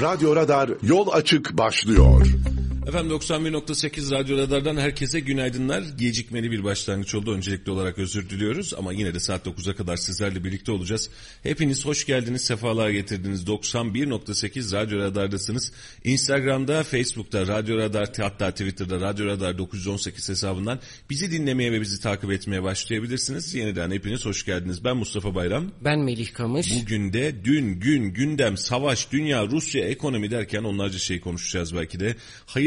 Radyo Radar yol açık başlıyor. Efendim 91.8 Radyo Radar'dan herkese günaydınlar. Gecikmeli bir başlangıç oldu. Öncelikli olarak özür diliyoruz ama yine de saat 9'a kadar sizlerle birlikte olacağız. Hepiniz hoş geldiniz, sefalar getirdiniz. 91.8 Radyo Radar'dasınız. Instagram'da, Facebook'ta, Radyo Radar, hatta Twitter'da Radyo Radar 918 hesabından bizi dinlemeye ve bizi takip etmeye başlayabilirsiniz. Yeniden hepiniz hoş geldiniz. Ben Mustafa Bayram. Ben Melih Kamış. Bugün de dün, gün, gündem, savaş, dünya, Rusya, ekonomi derken onlarca şey konuşacağız belki de.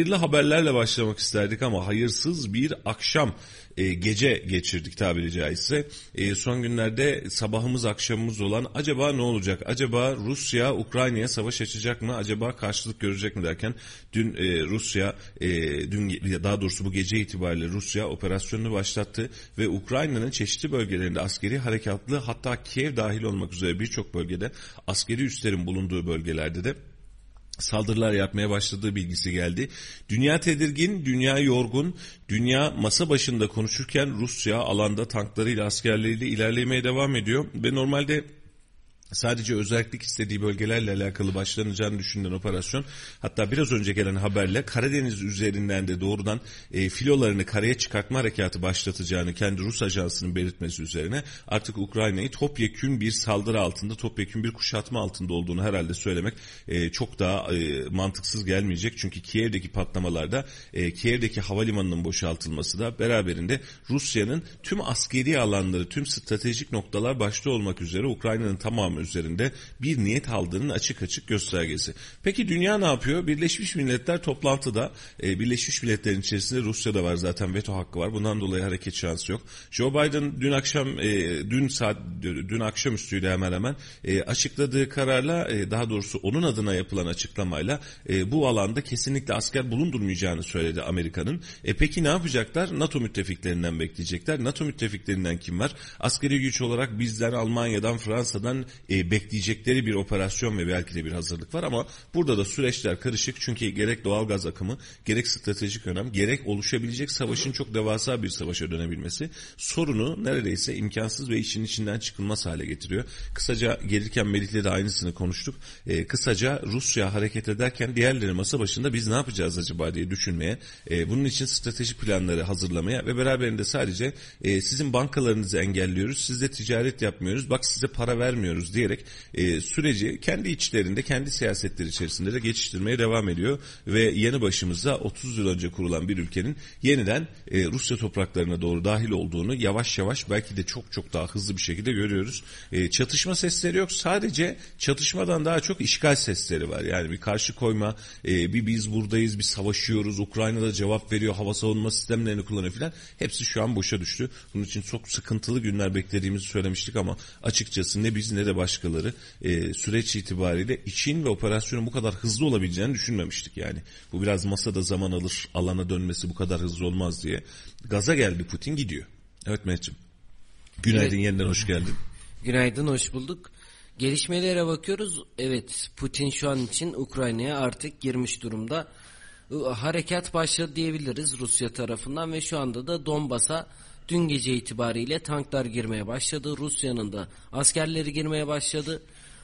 Hayırlı haberlerle başlamak isterdik ama hayırsız bir akşam e, gece geçirdik tabiri caizse. E, son günlerde sabahımız akşamımız olan acaba ne olacak? Acaba Rusya Ukrayna'ya savaş açacak mı? Acaba karşılık görecek mi derken dün e, Rusya e, dün daha doğrusu bu gece itibariyle Rusya operasyonunu başlattı ve Ukrayna'nın çeşitli bölgelerinde askeri harekatlı hatta Kiev dahil olmak üzere birçok bölgede askeri üslerin bulunduğu bölgelerde de saldırılar yapmaya başladığı bilgisi geldi. Dünya tedirgin, dünya yorgun, dünya masa başında konuşurken Rusya alanda tanklarıyla askerleriyle ilerlemeye devam ediyor ve normalde sadece özellik istediği bölgelerle alakalı başlanacağını düşünülen operasyon hatta biraz önce gelen haberle Karadeniz üzerinden de doğrudan e, filolarını karaya çıkartma harekatı başlatacağını kendi Rus ajansının belirtmesi üzerine artık Ukrayna'yı topyekün bir saldırı altında topyekün bir kuşatma altında olduğunu herhalde söylemek e, çok daha e, mantıksız gelmeyecek. Çünkü Kiev'deki patlamalarda e, Kiev'deki havalimanının boşaltılması da beraberinde Rusya'nın tüm askeri alanları tüm stratejik noktalar başta olmak üzere Ukrayna'nın tamamı üzerinde bir niyet aldığının açık açık göstergesi. Peki dünya ne yapıyor? Birleşmiş Milletler toplantıda e, Birleşmiş Milletler'in içerisinde Rusya'da var zaten veto hakkı var. Bundan dolayı hareket şansı yok. Joe Biden dün akşam e, dün saat dün akşam üstüydü hemen hemen e, açıkladığı kararla e, daha doğrusu onun adına yapılan açıklamayla e, bu alanda kesinlikle asker bulundurmayacağını söyledi Amerika'nın. E, peki ne yapacaklar? NATO müttefiklerinden bekleyecekler. NATO müttefiklerinden kim var? Askeri güç olarak bizden Almanya'dan Fransa'dan e, bekleyecekleri bir operasyon ve belki de bir hazırlık var ama burada da süreçler karışık çünkü gerek doğal gaz akımı gerek stratejik önem gerek oluşabilecek savaşın çok devasa bir savaşa dönebilmesi sorunu neredeyse imkansız ve işin içinden çıkılmaz hale getiriyor. Kısaca gelirken Melih'le de aynısını konuştuk. E, kısaca Rusya hareket ederken diğerleri masa başında biz ne yapacağız acaba diye düşünmeye, e, bunun için stratejik planları hazırlamaya ve beraberinde sadece e, sizin bankalarınızı engelliyoruz, sizde ticaret yapmıyoruz, bak size para vermiyoruz diyerek e, süreci kendi içlerinde, kendi siyasetleri içerisinde de geçiştirmeye devam ediyor ve yanı başımızda 30 yıl önce kurulan bir ülkenin yeniden e, Rusya topraklarına doğru dahil olduğunu yavaş yavaş belki de çok çok daha hızlı bir şekilde görüyoruz. E, çatışma sesleri yok. Sadece çatışmadan daha çok işgal sesleri var. Yani bir karşı koyma, e, bir biz buradayız, bir savaşıyoruz, Ukrayna'da cevap veriyor, hava savunma sistemlerini kullanıyor filan. Hepsi şu an boşa düştü. Bunun için çok sıkıntılı günler beklediğimizi söylemiştik ama açıkçası ne biz ne de başkaları e, süreç itibariyle için ve operasyonun bu kadar hızlı olabileceğini düşünmemiştik yani. Bu biraz masada zaman alır, alana dönmesi bu kadar hızlı olmaz diye. Gaza geldi Putin gidiyor. Evet Mehmet'ciğim. Günaydın evet. yeniden hoş geldin. Günaydın hoş bulduk. Gelişmelere bakıyoruz. Evet Putin şu an için Ukrayna'ya artık girmiş durumda. Harekat başladı diyebiliriz Rusya tarafından ve şu anda da Donbas'a dün gece itibariyle tanklar girmeye başladı. Rusya'nın da askerleri girmeye başladı.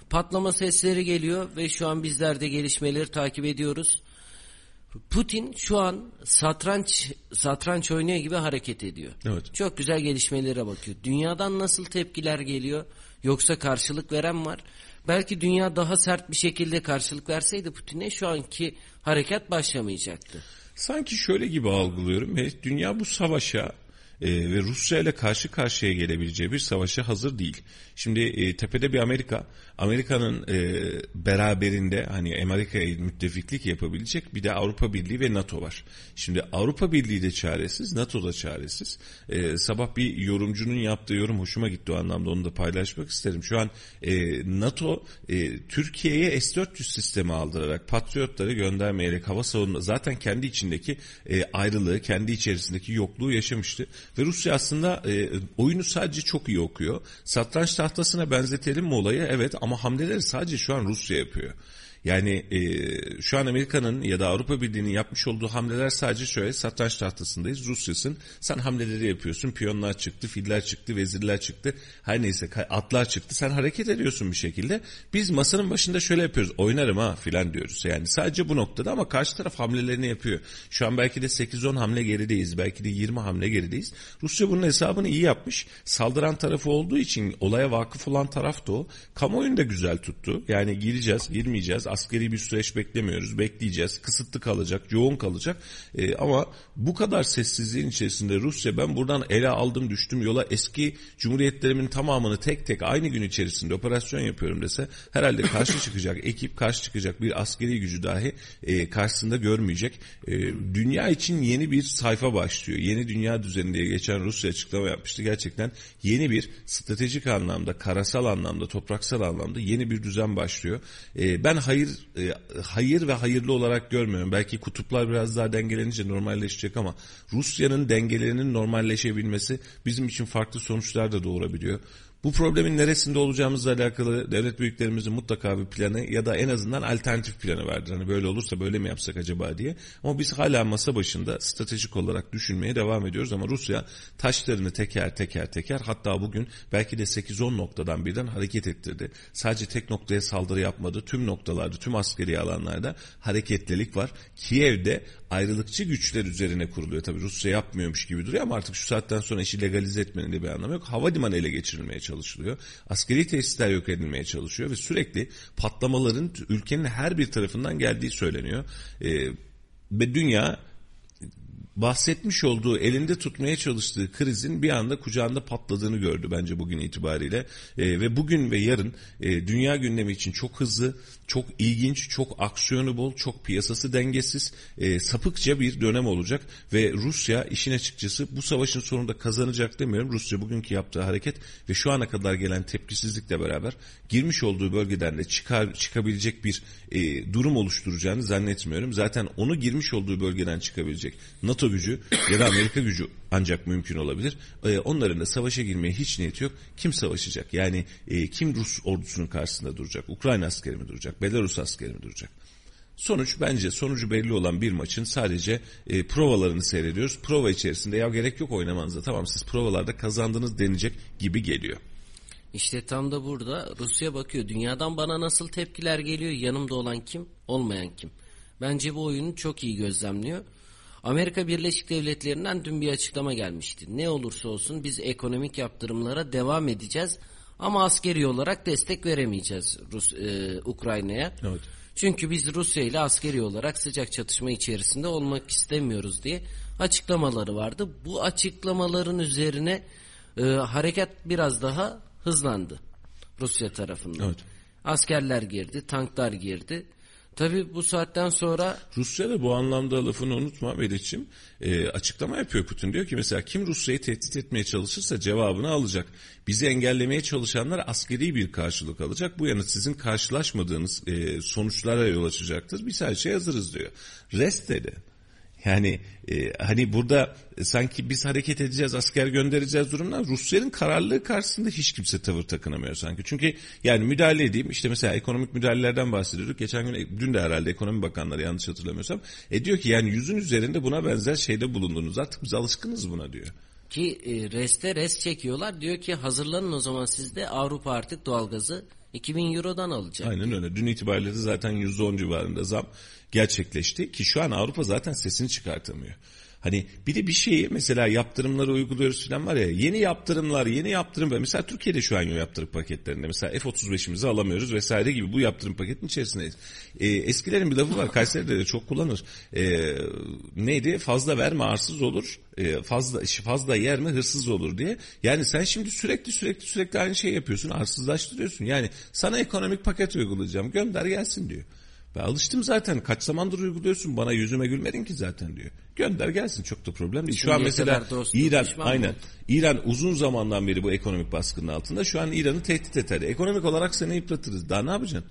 Patlama sesleri geliyor ve şu an bizler de gelişmeleri takip ediyoruz. Putin şu an satranç satranç oynuyor gibi hareket ediyor. Evet. Çok güzel gelişmelere bakıyor. Dünyadan nasıl tepkiler geliyor? Yoksa karşılık veren var. Belki dünya daha sert bir şekilde karşılık verseydi Putin'e şu anki harekat başlamayacaktı. Sanki şöyle gibi algılıyorum. Dünya bu savaşa e, ve Rusya ile karşı karşıya gelebileceği bir savaşa hazır değil. Şimdi e, tepede bir Amerika, Amerika'nın e, beraberinde hani Amerika'ya müttefiklik yapabilecek bir de Avrupa Birliği ve NATO var. Şimdi Avrupa Birliği de çaresiz, NATO da çaresiz. E, sabah bir yorumcunun yaptığı yorum hoşuma gitti o anlamda onu da paylaşmak isterim. Şu an e, NATO e, Türkiye'ye S-400 sistemi aldırarak Patriotları göndermeyerek hava savunma zaten kendi içindeki e, ayrılığı, kendi içerisindeki yokluğu yaşamıştı. Ve Rusya aslında e, oyunu sadece çok iyi okuyor. Satranç tahtasına benzetelim mi olayı? Evet ama hamleleri sadece şu an Rusya yapıyor. Yani e, şu an Amerika'nın ya da Avrupa Birliği'nin yapmış olduğu hamleler sadece şöyle satranç tahtasındayız. Rusya'sın. Sen hamleleri yapıyorsun. Piyonlar çıktı, filler çıktı, vezirler çıktı. Her neyse atlar çıktı. Sen hareket ediyorsun bir şekilde. Biz masanın başında şöyle yapıyoruz. Oynarım ha filan diyoruz. Yani sadece bu noktada ama karşı taraf hamlelerini yapıyor. Şu an belki de 8-10 hamle gerideyiz. Belki de 20 hamle gerideyiz. Rusya bunun hesabını iyi yapmış. Saldıran tarafı olduğu için olaya vakıf olan taraf da o. Kamuoyunu da güzel tuttu. Yani gireceğiz, girmeyeceğiz. Askeri bir süreç beklemiyoruz. Bekleyeceğiz. Kısıtlı kalacak, yoğun kalacak. Ee, ama bu kadar sessizliğin içerisinde Rusya ben buradan ele aldım düştüm yola eski cumhuriyetlerimin tamamını tek tek aynı gün içerisinde operasyon yapıyorum dese herhalde karşı çıkacak ekip karşı çıkacak bir askeri gücü dahi e, karşısında görmeyecek. E, dünya için yeni bir sayfa başlıyor. Yeni dünya düzeni diye geçen Rusya açıklama yapmıştı. Gerçekten yeni bir stratejik anlamda, karasal anlamda, topraksal anlamda yeni bir düzen başlıyor. E, ben hayır e, hayır ve hayırlı olarak görmüyorum. Belki kutuplar biraz daha dengelenince normalleşecek ama Rusya'nın dengelerinin normalleşebilmesi bizim için farklı sonuçlar da doğurabiliyor. Bu problemin neresinde olacağımızla alakalı devlet büyüklerimizin mutlaka bir planı ya da en azından alternatif planı vardır. Hani böyle olursa böyle mi yapsak acaba diye. Ama biz hala masa başında stratejik olarak düşünmeye devam ediyoruz ama Rusya taşlarını teker teker teker hatta bugün belki de 8-10 noktadan birden hareket ettirdi. Sadece tek noktaya saldırı yapmadı. Tüm noktalarda, tüm askeri alanlarda hareketlilik var. Kiev'de ayrılıkçı güçler üzerine kuruluyor. Tabii Rusya yapmıyormuş gibi duruyor ama artık şu saatten sonra işi legalize etmenin de bir anlamı yok. Havalimanı ele geçirilmeye çalışılıyor. Askeri tesisler yok edilmeye çalışıyor ve sürekli patlamaların ülkenin her bir tarafından geldiği söyleniyor. Ee, ve dünya bahsetmiş olduğu elinde tutmaya çalıştığı krizin bir anda kucağında patladığını gördü bence bugün itibariyle. E, ve bugün ve yarın e, dünya gündemi için çok hızlı, çok ilginç, çok aksiyonu bol, çok piyasası dengesiz, e, sapıkça bir dönem olacak ve Rusya işin açıkçası bu savaşın sonunda kazanacak demiyorum. Rusya bugünkü yaptığı hareket ve şu ana kadar gelen tepkisizlikle beraber girmiş olduğu bölgeden de çıkar, çıkabilecek bir e, durum oluşturacağını zannetmiyorum. Zaten onu girmiş olduğu bölgeden çıkabilecek NATO gücü ya da Amerika gücü ancak mümkün olabilir. E, onların da savaşa girmeye hiç niyeti yok. Kim savaşacak? Yani e, kim Rus ordusunun karşısında duracak? Ukrayna askeri mi duracak? Belarus askeri mi duracak? Sonuç bence sonucu belli olan bir maçın sadece e, provalarını seyrediyoruz. Prova içerisinde ya gerek yok oynamanıza tamam siz provalarda kazandınız denecek gibi geliyor. İşte tam da burada Rusya bakıyor. Dünyadan bana nasıl tepkiler geliyor? Yanımda olan kim? Olmayan kim? Bence bu oyunu çok iyi gözlemliyor. Amerika Birleşik Devletleri'nden dün bir açıklama gelmişti. Ne olursa olsun biz ekonomik yaptırımlara devam edeceğiz ama askeri olarak destek veremeyeceğiz Rus e, Ukrayna'ya. Evet. Çünkü biz Rusya ile askeri olarak sıcak çatışma içerisinde olmak istemiyoruz diye açıklamaları vardı. Bu açıklamaların üzerine e, harekat biraz daha hızlandı Rusya tarafından. Evet. Askerler girdi, tanklar girdi. Tabi bu saatten sonra... Rusya da bu anlamda lafını unutma Melih'ciğim. E, açıklama yapıyor Putin. Diyor ki mesela kim Rusya'yı tehdit etmeye çalışırsa cevabını alacak. Bizi engellemeye çalışanlar askeri bir karşılık alacak. Bu yanıt sizin karşılaşmadığınız e, sonuçlara yol açacaktır. Biz her şeye hazırız diyor. Rest dedi. Yani e, hani burada sanki biz hareket edeceğiz, asker göndereceğiz durumdan Rusya'nın kararlılığı karşısında hiç kimse tavır takınamıyor sanki. Çünkü yani müdahale edeyim işte mesela ekonomik müdahalelerden bahsediyorduk. Geçen gün e, dün de herhalde ekonomi bakanları yanlış hatırlamıyorsam. E diyor ki yani yüzün üzerinde buna benzer şeyde bulundunuz artık biz alışkınız buna diyor. Ki e, reste rest çekiyorlar diyor ki hazırlanın o zaman siz de Avrupa artık doğalgazı 2000 Euro'dan alacak. Aynen öyle. Dün itibariyle de zaten %10 civarında zam gerçekleşti ki şu an Avrupa zaten sesini çıkartamıyor. Hani bir de bir şeyi mesela yaptırımları uyguluyoruz falan var ya yeni yaptırımlar yeni yaptırım mesela Türkiye'de şu an yaptırım paketlerinde mesela F-35'imizi alamıyoruz vesaire gibi bu yaptırım paketin içerisindeyiz. E, eskilerin bir lafı var Kayseri'de de çok kullanır. E, neydi fazla verme arsız olur e, fazla fazla yer mi hırsız olur diye. Yani sen şimdi sürekli sürekli sürekli aynı şey yapıyorsun arsızlaştırıyorsun. Yani sana ekonomik paket uygulayacağım gönder gelsin diyor. Ben alıştım zaten. Kaç zamandır uyguluyorsun bana yüzüme gülmedin ki zaten diyor. Gönder gelsin çok da problem değil. Şu an mesela İran aynen. Mı? İran uzun zamandan beri bu ekonomik baskının altında. Şu an İran'ı tehdit eder. Ekonomik olarak seni yıpratırız. Daha ne yapacaksın?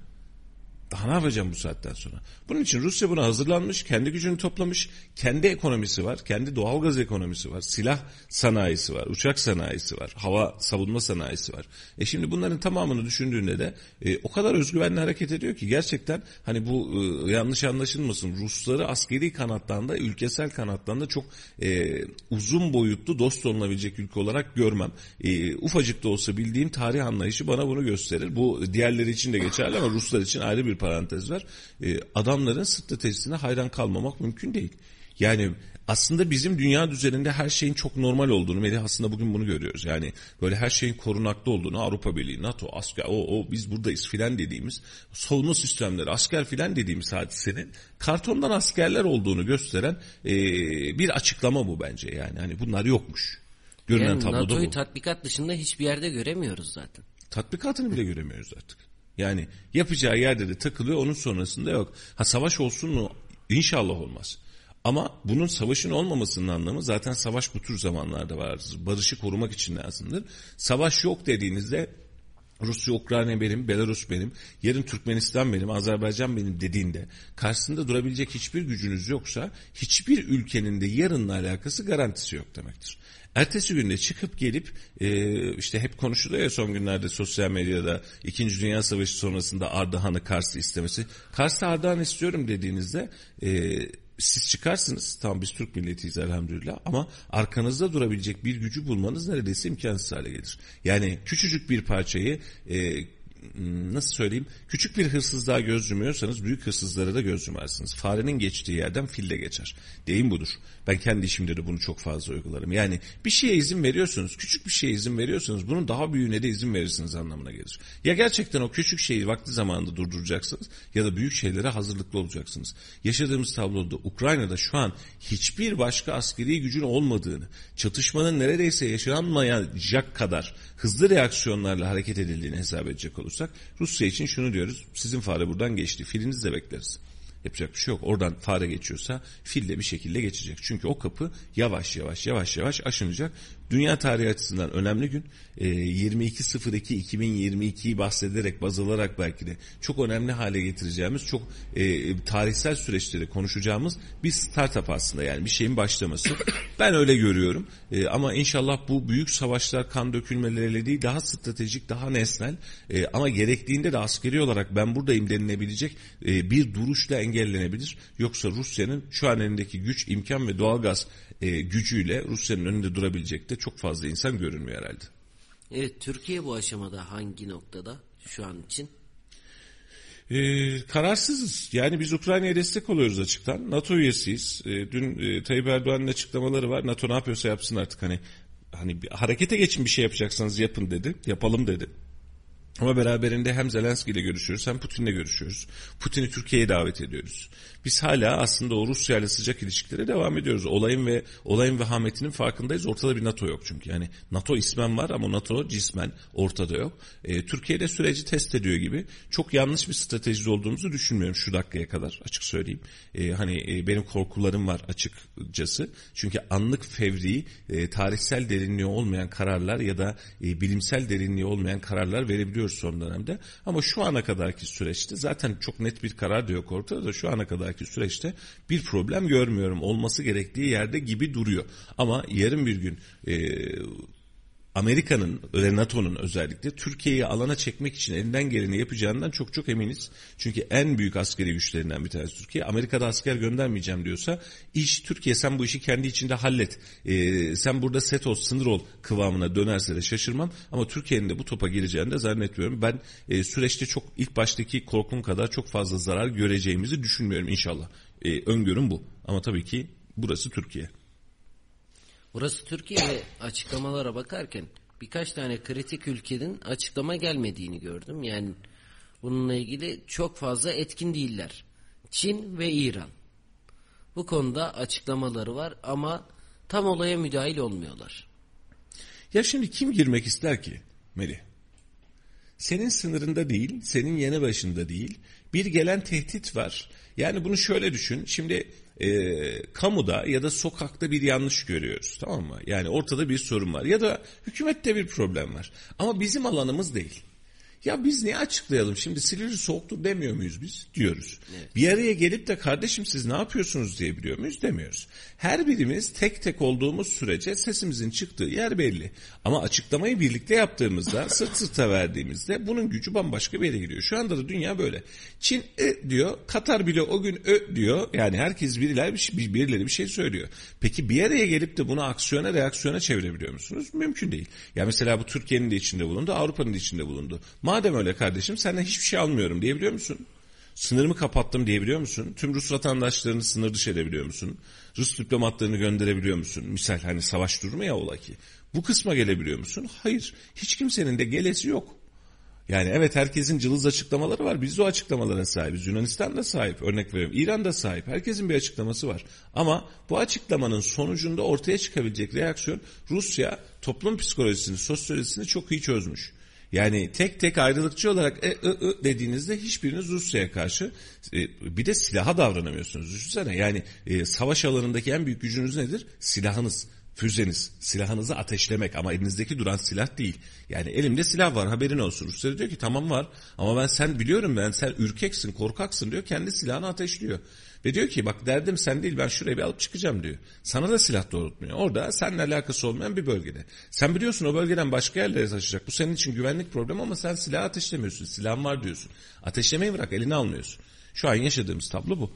Daha ne yapacağım bu saatten sonra? Bunun için Rusya buna hazırlanmış, kendi gücünü toplamış, kendi ekonomisi var, kendi doğalgaz ekonomisi var, silah sanayisi var, uçak sanayisi var, hava savunma sanayisi var. E şimdi bunların tamamını düşündüğünde de e, o kadar özgüvenli hareket ediyor ki gerçekten hani bu e, yanlış anlaşılmasın Rusları askeri kanattan da ülkesel kanattan da çok e, uzun boyutlu dost olunabilecek ülke olarak görmem. E, ufacık da olsa bildiğim tarih anlayışı bana bunu gösterir. Bu diğerleri için de geçerli ama Ruslar için ayrı bir parantez var. E, adamların stratejisine hayran kalmamak mümkün değil. Yani aslında bizim dünya düzeninde her şeyin çok normal olduğunu, Melih aslında bugün bunu görüyoruz. Yani böyle her şeyin korunaklı olduğunu, Avrupa Birliği, NATO, asker, o, o biz buradayız filan dediğimiz, savunma sistemleri, asker filan dediğimiz hadisenin kartondan askerler olduğunu gösteren e, bir açıklama bu bence. Yani hani bunlar yokmuş. Görünen Yani tabloda NATO'yu bu. tatbikat dışında hiçbir yerde göremiyoruz zaten. Tatbikatını bile göremiyoruz artık. Yani yapacağı yerde de takılıyor onun sonrasında yok. Ha savaş olsun mu? İnşallah olmaz. Ama bunun savaşın olmamasının anlamı zaten savaş bu tür zamanlarda vardır. Barışı korumak için lazımdır. Savaş yok dediğinizde Rusya, Ukrayna benim, Belarus benim, yarın Türkmenistan benim, Azerbaycan benim dediğinde karşısında durabilecek hiçbir gücünüz yoksa hiçbir ülkenin de yarınla alakası garantisi yok demektir. Ertesi günde çıkıp gelip e, işte hep konuşuluyor ya son günlerde sosyal medyada 2. Dünya Savaşı sonrasında Ardahan'ı Kars'ı istemesi. Kars'ı Ardahan istiyorum dediğinizde e, siz çıkarsınız. Tamam biz Türk milletiyiz elhamdülillah ama arkanızda durabilecek bir gücü bulmanız neredeyse imkansız hale gelir. Yani küçücük bir parçayı e, nasıl söyleyeyim küçük bir hırsızlığa göz yumuyorsanız büyük hırsızlara da göz yumarsınız. Farenin geçtiği yerden fille geçer. Deyim budur. Ben kendi işimde de bunu çok fazla uygularım. Yani bir şeye izin veriyorsunuz, küçük bir şeye izin veriyorsanız bunun daha büyüğüne de izin verirsiniz anlamına gelir. Ya gerçekten o küçük şeyi vakti zamanında durduracaksınız ya da büyük şeylere hazırlıklı olacaksınız. Yaşadığımız tabloda Ukrayna'da şu an hiçbir başka askeri gücün olmadığını, çatışmanın neredeyse yaşanmayacak kadar hızlı reaksiyonlarla hareket edildiğini hesap edecek olursak Rusya için şunu diyoruz. Sizin fare buradan geçti. Filinizi de bekleriz. Yapacak bir şey yok. Oradan fare geçiyorsa fil de bir şekilde geçecek. Çünkü o kapı yavaş yavaş yavaş yavaş aşınacak. Dünya tarihi açısından önemli gün. E, 22.02.2022'yi bahsederek baz alarak belki de çok önemli hale getireceğimiz çok e, tarihsel süreçleri konuşacağımız bir startup aslında yani bir şeyin başlaması. ben öyle görüyorum. E, ama inşallah bu büyük savaşlar kan dökülmeleriyle değil daha stratejik daha nesnel e, ama gerektiğinde de askeri olarak ben buradayım denilebilecek e, bir duruşla engellenebilir. Yoksa Rusya'nın şu an elindeki güç, imkan ve doğalgaz e, gücüyle Rusya'nın önünde durabilecek de çok fazla insan görünmüyor herhalde. Evet Türkiye bu aşamada hangi noktada şu an için? Ee, kararsızız. Yani biz Ukrayna'ya destek oluyoruz açıktan. NATO üyesiyiz. Ee, dün e, Tayyip Erdoğan'ın açıklamaları var. NATO ne yapıyorsa yapsın artık hani hani bir harekete geçin bir şey yapacaksanız yapın dedi. Yapalım dedi. Ama beraberinde hem Zelenski ile görüşüyoruz hem Putin'le görüşüyoruz. Putin'i Türkiye'ye davet ediyoruz. Biz hala aslında o Rusya ile sıcak ilişkilere devam ediyoruz. Olayın ve olayın vehametinin farkındayız. Ortada bir NATO yok çünkü. Yani NATO ismen var ama NATO cismen ortada yok. E, Türkiye'de süreci test ediyor gibi. Çok yanlış bir stratejide olduğumuzu düşünmüyorum şu dakikaya kadar açık söyleyeyim. E, hani e, benim korkularım var açıkçası. Çünkü anlık fevri, e, tarihsel derinliği olmayan kararlar ya da e, bilimsel derinliği olmayan kararlar verebiliyoruz son dönemde. Ama şu ana kadarki süreçte zaten çok net bir karar da yok ortada da şu ana kadarki süreçte bir problem görmüyorum. Olması gerektiği yerde gibi duruyor. Ama yarın bir gün e, Amerika'nın ve NATO'nun özellikle Türkiye'yi alana çekmek için elinden geleni yapacağından çok çok eminiz. Çünkü en büyük askeri güçlerinden bir tanesi Türkiye. Amerika'da asker göndermeyeceğim diyorsa iş Türkiye sen bu işi kendi içinde hallet. Ee, sen burada set ol sınır ol kıvamına dönerse de şaşırmam. Ama Türkiye'nin de bu topa gireceğini de zannetmiyorum. Ben e, süreçte çok ilk baştaki korkum kadar çok fazla zarar göreceğimizi düşünmüyorum inşallah. E, öngörüm bu. Ama tabii ki burası Türkiye. Burası Türkiye açıklamalara bakarken birkaç tane kritik ülkenin açıklama gelmediğini gördüm. Yani bununla ilgili çok fazla etkin değiller. Çin ve İran. Bu konuda açıklamaları var ama tam olaya müdahil olmuyorlar. Ya şimdi kim girmek ister ki Melih? Senin sınırında değil, senin yanı başında değil. Bir gelen tehdit var. Yani bunu şöyle düşün. Şimdi e, kamuda ya da sokakta bir yanlış görüyoruz tamam mı? Yani ortada bir sorun var ya da hükümette bir problem var. Ama bizim alanımız değil. Ya biz niye açıklayalım? Şimdi Silivri soğuktur demiyor muyuz biz? Diyoruz. Evet. Bir araya gelip de kardeşim siz ne yapıyorsunuz diyebiliyor muyuz? Demiyoruz. Her birimiz tek tek olduğumuz sürece sesimizin çıktığı yer belli. Ama açıklamayı birlikte yaptığımızda, sırt sırta verdiğimizde bunun gücü bambaşka bir yere giriyor. Şu anda da dünya böyle. Çin e diyor, Katar bile o gün ö diyor. Yani herkes birileri bir, şey, birileri bir şey söylüyor. Peki bir araya gelip de bunu aksiyona reaksiyona çevirebiliyor musunuz? Mümkün değil. Ya mesela bu Türkiye'nin de içinde bulundu, Avrupa'nın da içinde bulundu. Madem öyle kardeşim senden hiçbir şey almıyorum diyebiliyor musun? Sınırımı kapattım diyebiliyor musun? Tüm Rus vatandaşlarını sınır dışı edebiliyor musun? Rus diplomatlarını gönderebiliyor musun? Misal hani savaş durumu ya ola ki. Bu kısma gelebiliyor musun? Hayır. Hiç kimsenin de gelesi yok. Yani evet herkesin cılız açıklamaları var. Biz de o açıklamalara sahibiz. Yunanistan da sahip. Örnek veriyorum. İran da sahip. Herkesin bir açıklaması var. Ama bu açıklamanın sonucunda ortaya çıkabilecek reaksiyon Rusya toplum psikolojisini, sosyolojisini çok iyi çözmüş. Yani tek tek ayrılıkçı olarak e, e, e dediğinizde hiçbiriniz Rusya'ya karşı e, bir de silaha davranamıyorsunuz. Düşünsene yani e, savaş alanındaki en büyük gücünüz nedir? Silahınız füzeniz, silahınızı ateşlemek ama elinizdeki duran silah değil. Yani elimde silah var haberin olsun. Rusya diyor ki tamam var ama ben sen biliyorum ben sen ürkeksin korkaksın diyor kendi silahını ateşliyor. Ve diyor ki bak derdim sen değil ben şuraya bir alıp çıkacağım diyor. Sana da silah doğrultmuyor. Orada seninle alakası olmayan bir bölgede. Sen biliyorsun o bölgeden başka yerlere taşıyacak. Bu senin için güvenlik problemi ama sen silah ateşlemiyorsun. Silahın var diyorsun. Ateşlemeyi bırak elini almıyorsun. Şu an yaşadığımız tablo bu.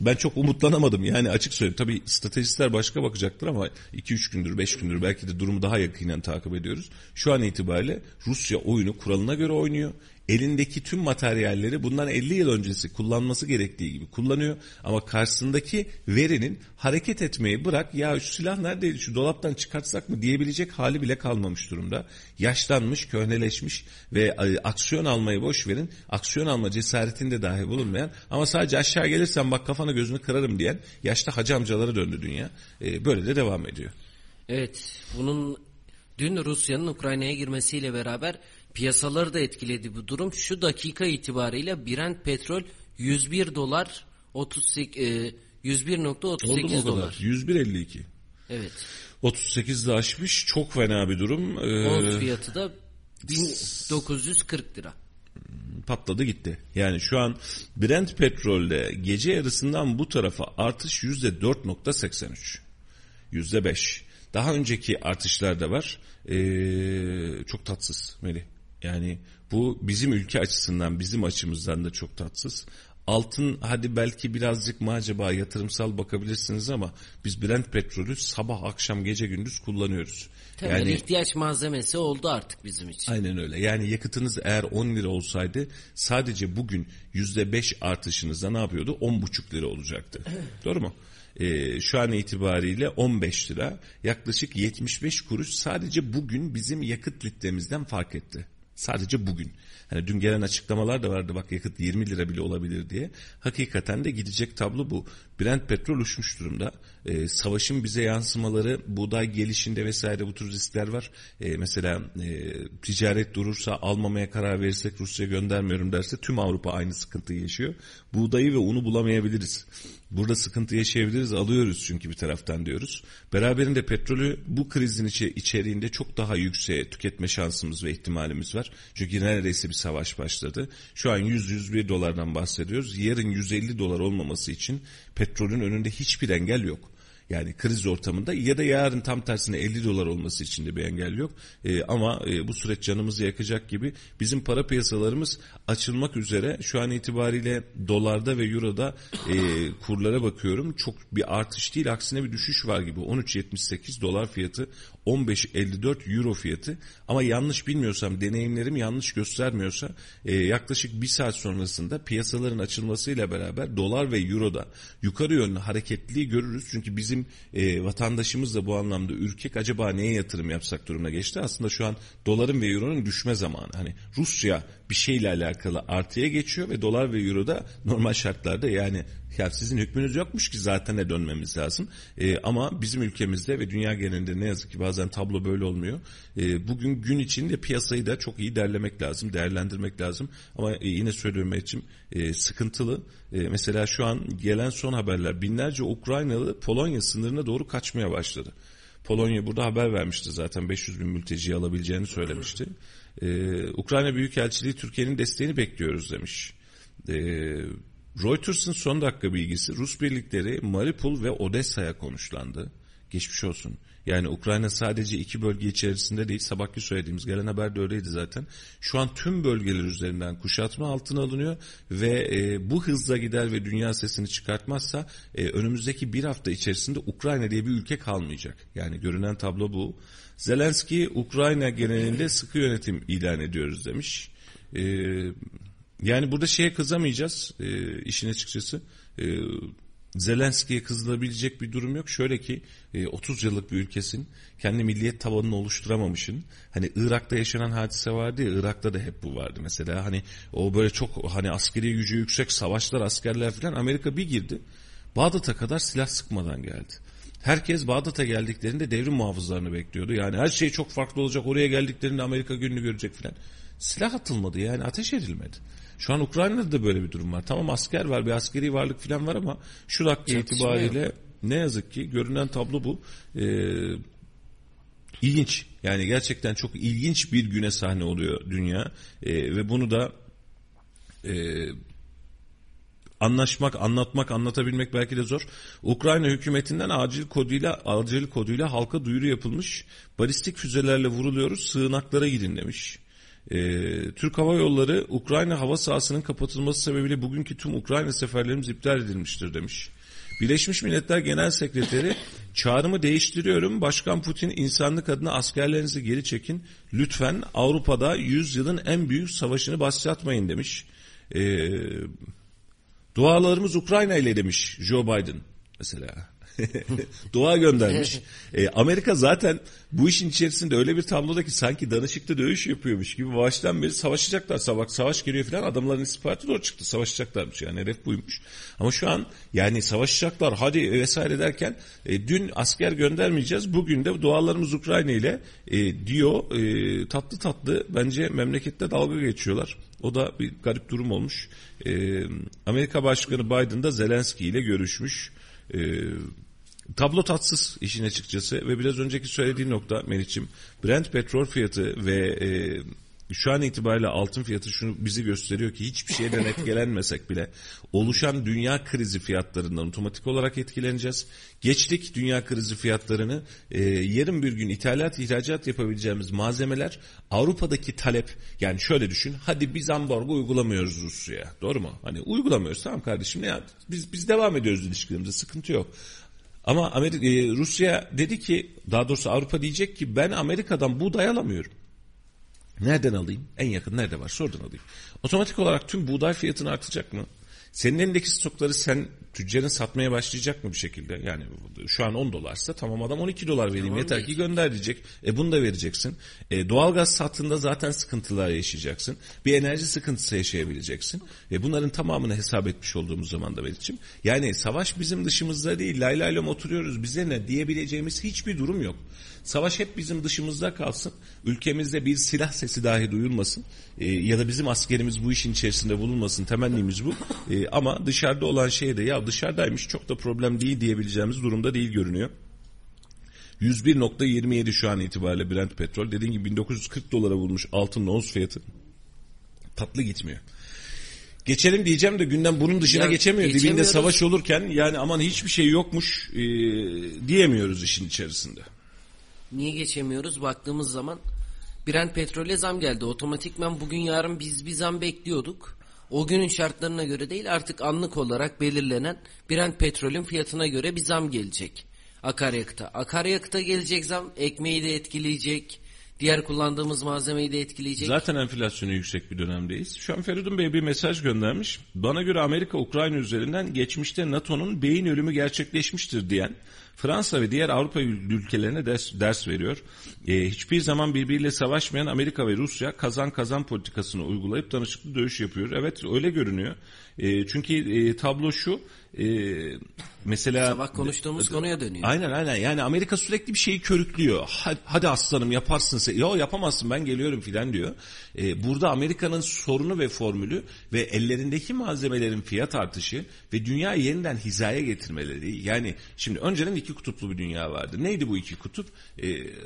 Ben çok umutlanamadım yani açık söyleyeyim. Tabii stratejistler başka bakacaktır ama 2-3 gündür 5 gündür belki de durumu daha yakinen takip ediyoruz. Şu an itibariyle Rusya oyunu kuralına göre oynuyor elindeki tüm materyalleri bundan 50 yıl öncesi kullanması gerektiği gibi kullanıyor. Ama karşısındaki verinin hareket etmeyi bırak ya şu silah neredeydi şu dolaptan çıkartsak mı diyebilecek hali bile kalmamış durumda. Yaşlanmış, köhneleşmiş ve e, aksiyon almayı boş verin. Aksiyon alma cesaretinde dahi bulunmayan ama sadece aşağı gelirsen bak kafanı gözünü kırarım diyen yaşta hacı amcalara döndü dünya. E, böyle de devam ediyor. Evet bunun dün Rusya'nın Ukrayna'ya girmesiyle beraber Piyasaları da etkiledi bu durum. Şu dakika itibariyle Brent petrol 101 dolar 38 e, 101.38 dolar. 101.52. Evet. 38 de aşmış. Çok fena bir durum. Ee, Ons fiyatı da 1940 lira. Patladı gitti. Yani şu an Brent petrolde gece yarısından bu tarafa artış %4.83. %5. Daha önceki artışlar da var. Ee, çok tatsız Melih. Yani bu bizim ülke açısından bizim açımızdan da çok tatsız. Altın hadi belki birazcık mı acaba yatırımsal bakabilirsiniz ama biz Brent petrolü sabah akşam gece gündüz kullanıyoruz. Temel yani, ihtiyaç malzemesi oldu artık bizim için. Aynen öyle. Yani yakıtınız eğer 10 lira olsaydı sadece bugün %5 artışınızda ne yapıyordu? 10,5 lira olacaktı. Doğru mu? Ee, şu an itibariyle 15 lira yaklaşık 75 kuruş sadece bugün bizim yakıt litremizden fark etti. Sadece bugün. Hani dün gelen açıklamalar da vardı bak yakıt 20 lira bile olabilir diye. Hakikaten de gidecek tablo bu. Brent petrol uçmuş durumda. Ee, savaşın bize yansımaları, buğday gelişinde vesaire bu tür riskler var. Ee, mesela e, ticaret durursa almamaya karar verirsek Rusya göndermiyorum derse tüm Avrupa aynı sıkıntıyı yaşıyor. Buğdayı ve unu bulamayabiliriz. Burada sıkıntı yaşayabiliriz alıyoruz çünkü bir taraftan diyoruz. Beraberinde petrolü bu krizin içeriğinde çok daha yükseğe tüketme şansımız ve ihtimalimiz var. Çünkü neredeyse bir savaş başladı. Şu an 100-101 dolardan bahsediyoruz. Yarın 150 dolar olmaması için petrolün önünde hiçbir engel yok. Yani kriz ortamında ya da yarın tam tersine 50 dolar olması için de bir engel yok. E, ama e, bu süreç canımızı yakacak gibi bizim para piyasalarımız açılmak üzere şu an itibariyle dolarda ve euroda e, kurlara bakıyorum. Çok bir artış değil aksine bir düşüş var gibi. 13.78 dolar fiyatı 15.54 euro fiyatı ama yanlış bilmiyorsam deneyimlerim yanlış göstermiyorsa e, yaklaşık bir saat sonrasında piyasaların açılmasıyla beraber dolar ve euroda yukarı yönlü hareketliliği görürüz. Çünkü bizim e, vatandaşımız da bu anlamda ürkek acaba neye yatırım yapsak durumuna geçti. Aslında şu an doların ve euronun düşme zamanı. Hani Rusya bir şeyle alakalı artıya geçiyor ve dolar ve euro da normal şartlarda yani ya sizin hükmünüz yokmuş ki zaten ne dönmemiz lazım. E, ama bizim ülkemizde ve dünya genelinde ne yazık ki bazen tablo böyle olmuyor. E, bugün gün içinde piyasayı da çok iyi derlemek lazım, değerlendirmek lazım. Ama e, yine söylüyorum için e, sıkıntılı. E, mesela şu an gelen son haberler binlerce Ukraynalı Polonya sınırına doğru kaçmaya başladı. Polonya burada haber vermişti zaten 500 bin mülteci alabileceğini söylemişti. Ee, Ukrayna Büyükelçiliği Türkiye'nin desteğini bekliyoruz demiş. Ee, Reuters'ın son dakika bilgisi Rus birlikleri Mariupol ve Odessa'ya konuşlandı. Geçmiş olsun. Yani Ukrayna sadece iki bölge içerisinde değil sabahki söylediğimiz gelen haber de öyleydi zaten. Şu an tüm bölgeler üzerinden kuşatma altına alınıyor ve e, bu hızla gider ve dünya sesini çıkartmazsa e, önümüzdeki bir hafta içerisinde Ukrayna diye bir ülke kalmayacak. Yani görünen tablo bu. Zelenski Ukrayna genelinde sıkı yönetim ilan ediyoruz demiş. E, yani burada şeye kızamayacağız e, işin açıkçası. E, Zelenski'ye kızılabilecek bir durum yok. Şöyle ki 30 yıllık bir ülkesin kendi milliyet tabanını oluşturamamışın. Hani Irak'ta yaşanan hadise vardı ya Irak'ta da hep bu vardı mesela. Hani o böyle çok hani askeri gücü yüksek savaşlar askerler falan Amerika bir girdi. Bağdat'a kadar silah sıkmadan geldi. Herkes Bağdat'a geldiklerinde devrim muhafızlarını bekliyordu. Yani her şey çok farklı olacak. Oraya geldiklerinde Amerika gününü görecek falan. Silah atılmadı yani ateş edilmedi. Şu an Ukrayna'da da böyle bir durum var. Tamam asker var bir askeri varlık falan var ama şu dakika itibariyle ne yazık ki görünen tablo bu. Ee, ilginç yani gerçekten çok ilginç bir güne sahne oluyor dünya ee, ve bunu da e, anlaşmak, anlatmak, anlatabilmek belki de zor. Ukrayna hükümetinden acil koduyla acil koduyla halka duyuru yapılmış. Balistik füzelerle vuruluyoruz, sığınaklara gidin demiş. Ee, Türk Hava Yolları Ukrayna hava sahasının kapatılması sebebiyle bugünkü tüm Ukrayna seferlerimiz iptal edilmiştir demiş. Birleşmiş Milletler Genel Sekreteri çağrımı değiştiriyorum. Başkan Putin insanlık adına askerlerinizi geri çekin. Lütfen Avrupa'da 100 yılın en büyük savaşını başlatmayın demiş. Ee, dualarımız Ukrayna ile demiş Joe Biden mesela. Dua göndermiş. e, Amerika zaten bu işin içerisinde öyle bir tabloda ki sanki danışıkta dövüş yapıyormuş gibi baştan beri savaşacaklar. Savaş, savaş geliyor falan adamların istihbaratı doğru çıktı. Savaşacaklarmış yani hedef buymuş. Ama şu an yani savaşacaklar hadi vesaire derken e, dün asker göndermeyeceğiz. Bugün de dualarımız Ukrayna ile e, diyor e, tatlı tatlı bence memlekette dalga geçiyorlar. O da bir garip durum olmuş. E, Amerika Başkanı Biden da Zelenski ile görüşmüş. E, Tablo tatsız işin açıkçası ve biraz önceki söylediğim nokta Meriç'im Brent petrol fiyatı ve e, şu an itibariyle altın fiyatı şunu bizi gösteriyor ki hiçbir şeyden etkilenmesek bile oluşan dünya krizi fiyatlarından otomatik olarak etkileneceğiz. Geçtik dünya krizi fiyatlarını e, yarın bir gün ithalat ihracat yapabileceğimiz malzemeler Avrupa'daki talep yani şöyle düşün hadi biz ambargo uygulamıyoruz Rusya'ya doğru mu? Hani uygulamıyoruz tamam kardeşim ne biz biz devam ediyoruz ilişkilerimize sıkıntı yok. Ama Amerika, e, Rusya dedi ki daha doğrusu Avrupa diyecek ki ben Amerika'dan buğday alamıyorum. Nereden alayım? En yakın nerede var? Oradan alayım. Otomatik olarak tüm buğday fiyatını artacak mı? Senin elindeki stokları sen tüccarın satmaya başlayacak mı bir şekilde? Yani şu an 10 dolarsa tamam adam 12 dolar vereyim tamam, yeter ki gönder diyecek. E bunu da vereceksin. E, doğalgaz sattığında zaten sıkıntılar yaşayacaksın. Bir enerji sıkıntısı yaşayabileceksin. E, bunların tamamını hesap etmiş olduğumuz zaman da Melih'ciğim. Yani savaş bizim dışımızda değil. Laylaylom oturuyoruz bize ne diyebileceğimiz hiçbir durum yok. Savaş hep bizim dışımızda kalsın. Ülkemizde bir silah sesi dahi duyulmasın. E, ya da bizim askerimiz bu işin içerisinde bulunmasın. Temennimiz bu. E, ama dışarıda olan şey de ya dışarıdaymış çok da problem değil diyebileceğimiz durumda değil görünüyor. 101.27 şu an itibariyle Brent petrol. Dediğim gibi 1940 dolara bulmuş altın ons fiyatı. Tatlı gitmiyor. Geçelim diyeceğim de günden bunun dışına ya, geçemiyor. Dibinde savaş olurken yani aman hiçbir şey yokmuş e, diyemiyoruz işin içerisinde. Niye geçemiyoruz? Baktığımız zaman Brent petrole zam geldi. Otomatikman bugün yarın biz bir zam bekliyorduk. O günün şartlarına göre değil artık anlık olarak belirlenen Brent petrolün fiyatına göre bir zam gelecek. Akaryakıta. Akaryakıta gelecek zam ekmeği de etkileyecek. Diğer kullandığımız malzemeyi de etkileyecek. Zaten enflasyonu yüksek bir dönemdeyiz. Şu an Feridun Bey bir mesaj göndermiş. Bana göre Amerika Ukrayna üzerinden geçmişte NATO'nun beyin ölümü gerçekleşmiştir diyen Fransa ve diğer Avrupa ülkelerine ders, ders veriyor. E, hiçbir zaman birbiriyle savaşmayan Amerika ve Rusya kazan kazan politikasını uygulayıp danışıklı dövüş yapıyor. Evet öyle görünüyor. E, çünkü e, tablo şu e, mesela Sabah konuştuğumuz konuya dönüyor. Aynen aynen yani Amerika sürekli bir şeyi körüklüyor. Hadi, hadi aslanım yaparsın sen. Yo yapamazsın ben geliyorum filan diyor. Ee, burada Amerika'nın sorunu ve formülü ve ellerindeki malzemelerin fiyat artışı ve dünyayı yeniden hizaya getirmeleri. Yani şimdi önceden iki kutuplu bir dünya vardı. Neydi bu iki kutup?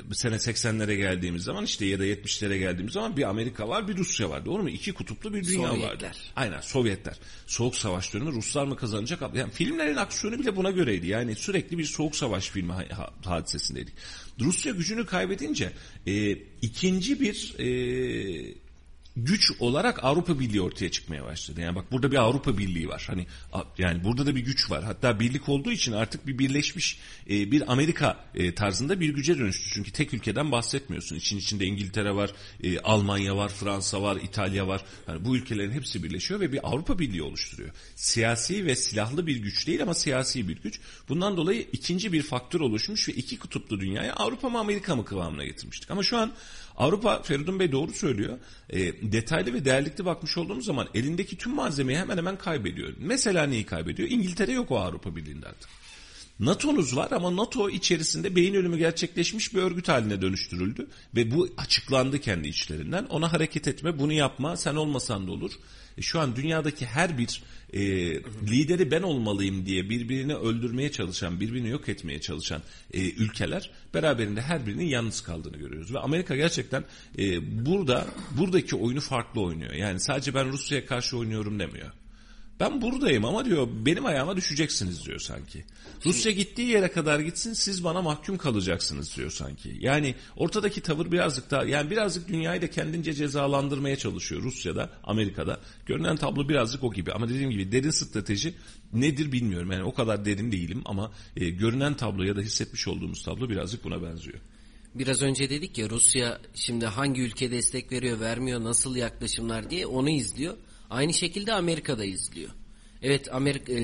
Bu sene 80'lere geldiğimiz zaman işte ya da 70'lere geldiğimiz zaman bir Amerika var bir Rusya var. Doğru mu? İki kutuplu bir dünya Sovyetler. vardı. Aynen Sovyetler. Soğuk savaş dönemi Ruslar mı kazanacak? Yani filmlerin aksiyonu bile buna göreydi. Yani sürekli bir soğuk savaş filmi ha- ha- hadisesindeydik. Rusya gücünü kaybedince e, ikinci bir e, güç olarak Avrupa Birliği ortaya çıkmaya başladı. Yani bak burada bir Avrupa Birliği var. Hani yani burada da bir güç var. Hatta birlik olduğu için artık bir birleşmiş e, bir Amerika e, tarzında bir güce dönüştü. Çünkü tek ülkeden bahsetmiyorsun. İçin içinde İngiltere var, e, Almanya var, Fransa var, İtalya var. Yani bu ülkelerin hepsi birleşiyor ve bir Avrupa Birliği oluşturuyor. Siyasi ve silahlı bir güç değil ama siyasi bir güç. Bundan dolayı ikinci bir faktör oluşmuş ve iki kutuplu dünyayı Avrupa mı Amerika mı kıvamına getirmiştik. Ama şu an Avrupa Feridun Bey doğru söylüyor. E, detaylı ve değerlikli bakmış olduğumuz zaman elindeki tüm malzemeyi hemen hemen kaybediyor. Mesela neyi kaybediyor? İngiltere yok o Avrupa Birliği'nde artık. NATO'nuz var ama NATO içerisinde beyin ölümü gerçekleşmiş bir örgüt haline dönüştürüldü. Ve bu açıklandı kendi içlerinden. Ona hareket etme, bunu yapma, sen olmasan da olur. E, şu an dünyadaki her bir e, lideri ben olmalıyım diye birbirini öldürmeye çalışan, birbirini yok etmeye çalışan e, ülkeler beraberinde her birinin yalnız kaldığını görüyoruz. Ve Amerika gerçekten e, burada buradaki oyunu farklı oynuyor. Yani sadece ben Rusya'ya karşı oynuyorum demiyor. Ben buradayım ama diyor benim ayağıma düşeceksiniz diyor sanki. Rusya gittiği yere kadar gitsin siz bana mahkum kalacaksınız diyor sanki. Yani ortadaki tavır birazcık daha yani birazcık dünyayı da kendince cezalandırmaya çalışıyor Rusya'da, Amerika'da. Görünen tablo birazcık o gibi ama dediğim gibi derin strateji nedir bilmiyorum. Yani o kadar derin değilim ama e, görünen tablo ya da hissetmiş olduğumuz tablo birazcık buna benziyor. Biraz önce dedik ya Rusya şimdi hangi ülke destek veriyor vermiyor nasıl yaklaşımlar diye onu izliyor. Aynı şekilde Amerika da izliyor. Evet Amerika e,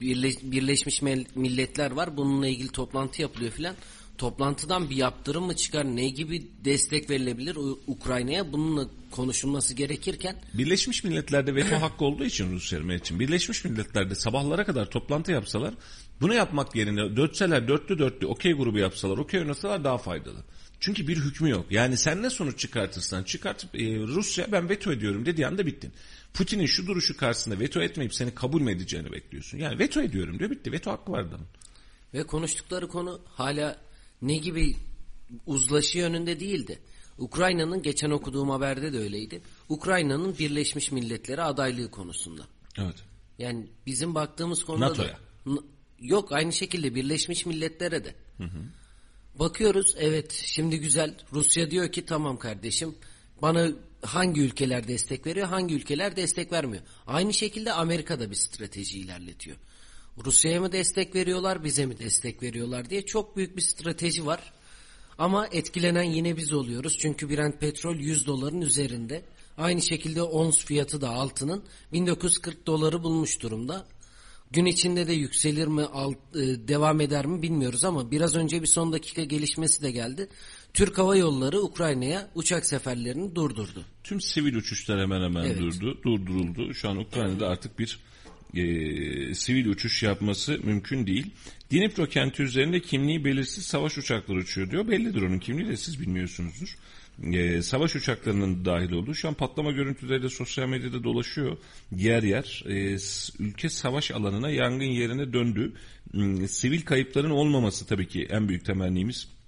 Birleş- Birleşmiş Milletler var bununla ilgili toplantı yapılıyor filan. Toplantıdan bir yaptırım mı çıkar ne gibi destek verilebilir Ukrayna'ya bununla konuşulması gerekirken Birleşmiş Milletler'de veto hakkı olduğu için Rusya için Birleşmiş Milletler'de sabahlara kadar toplantı yapsalar bunu yapmak yerine dörtseler dörtlü dörtlü okey grubu yapsalar okey oynasalar daha faydalı. Çünkü bir hükmü yok. Yani sen ne sonuç çıkartırsan çıkartıp e, Rusya ben veto ediyorum dediği anda bittin. Putin'in şu duruşu karşısında veto etmeyip seni kabul mü edeceğini bekliyorsun. Yani veto ediyorum diyor bitti. Veto hakkı var adamın. Ve konuştukları konu hala ne gibi uzlaşı yönünde değildi. Ukrayna'nın geçen okuduğum haberde de öyleydi. Ukrayna'nın Birleşmiş Milletler'e adaylığı konusunda. Evet. Yani bizim baktığımız konuda da- NATO'ya. N- yok aynı şekilde Birleşmiş Milletler'e de. Bakıyoruz evet şimdi güzel Rusya diyor ki tamam kardeşim bana hangi ülkeler destek veriyor hangi ülkeler destek vermiyor. Aynı şekilde Amerika da bir strateji ilerletiyor. Rusya'ya mı destek veriyorlar bize mi destek veriyorlar diye çok büyük bir strateji var. Ama etkilenen yine biz oluyoruz. Çünkü Brent petrol 100 doların üzerinde. Aynı şekilde ons fiyatı da altının 1940 doları bulmuş durumda. Gün içinde de yükselir mi, alt, e, devam eder mi bilmiyoruz ama biraz önce bir son dakika gelişmesi de geldi. Türk Hava Yolları Ukrayna'ya uçak seferlerini durdurdu. Tüm sivil uçuşlar hemen hemen Evet. durdu, durduruldu. Şu an Ukrayna'da artık bir e, sivil uçuş yapması mümkün değil. Dnipro kenti üzerinde kimliği belirsiz savaş uçakları uçuyor diyor. Bellidir onun kimliği de siz bilmiyorsunuzdur. E, savaş uçaklarının dahil olduğu. Şu an patlama görüntüleri de sosyal medyada dolaşıyor. Yer yer e, ülke savaş alanına yangın yerine döndü. Hmm, Sivil kayıpların olmaması tabii ki en büyük temennimiz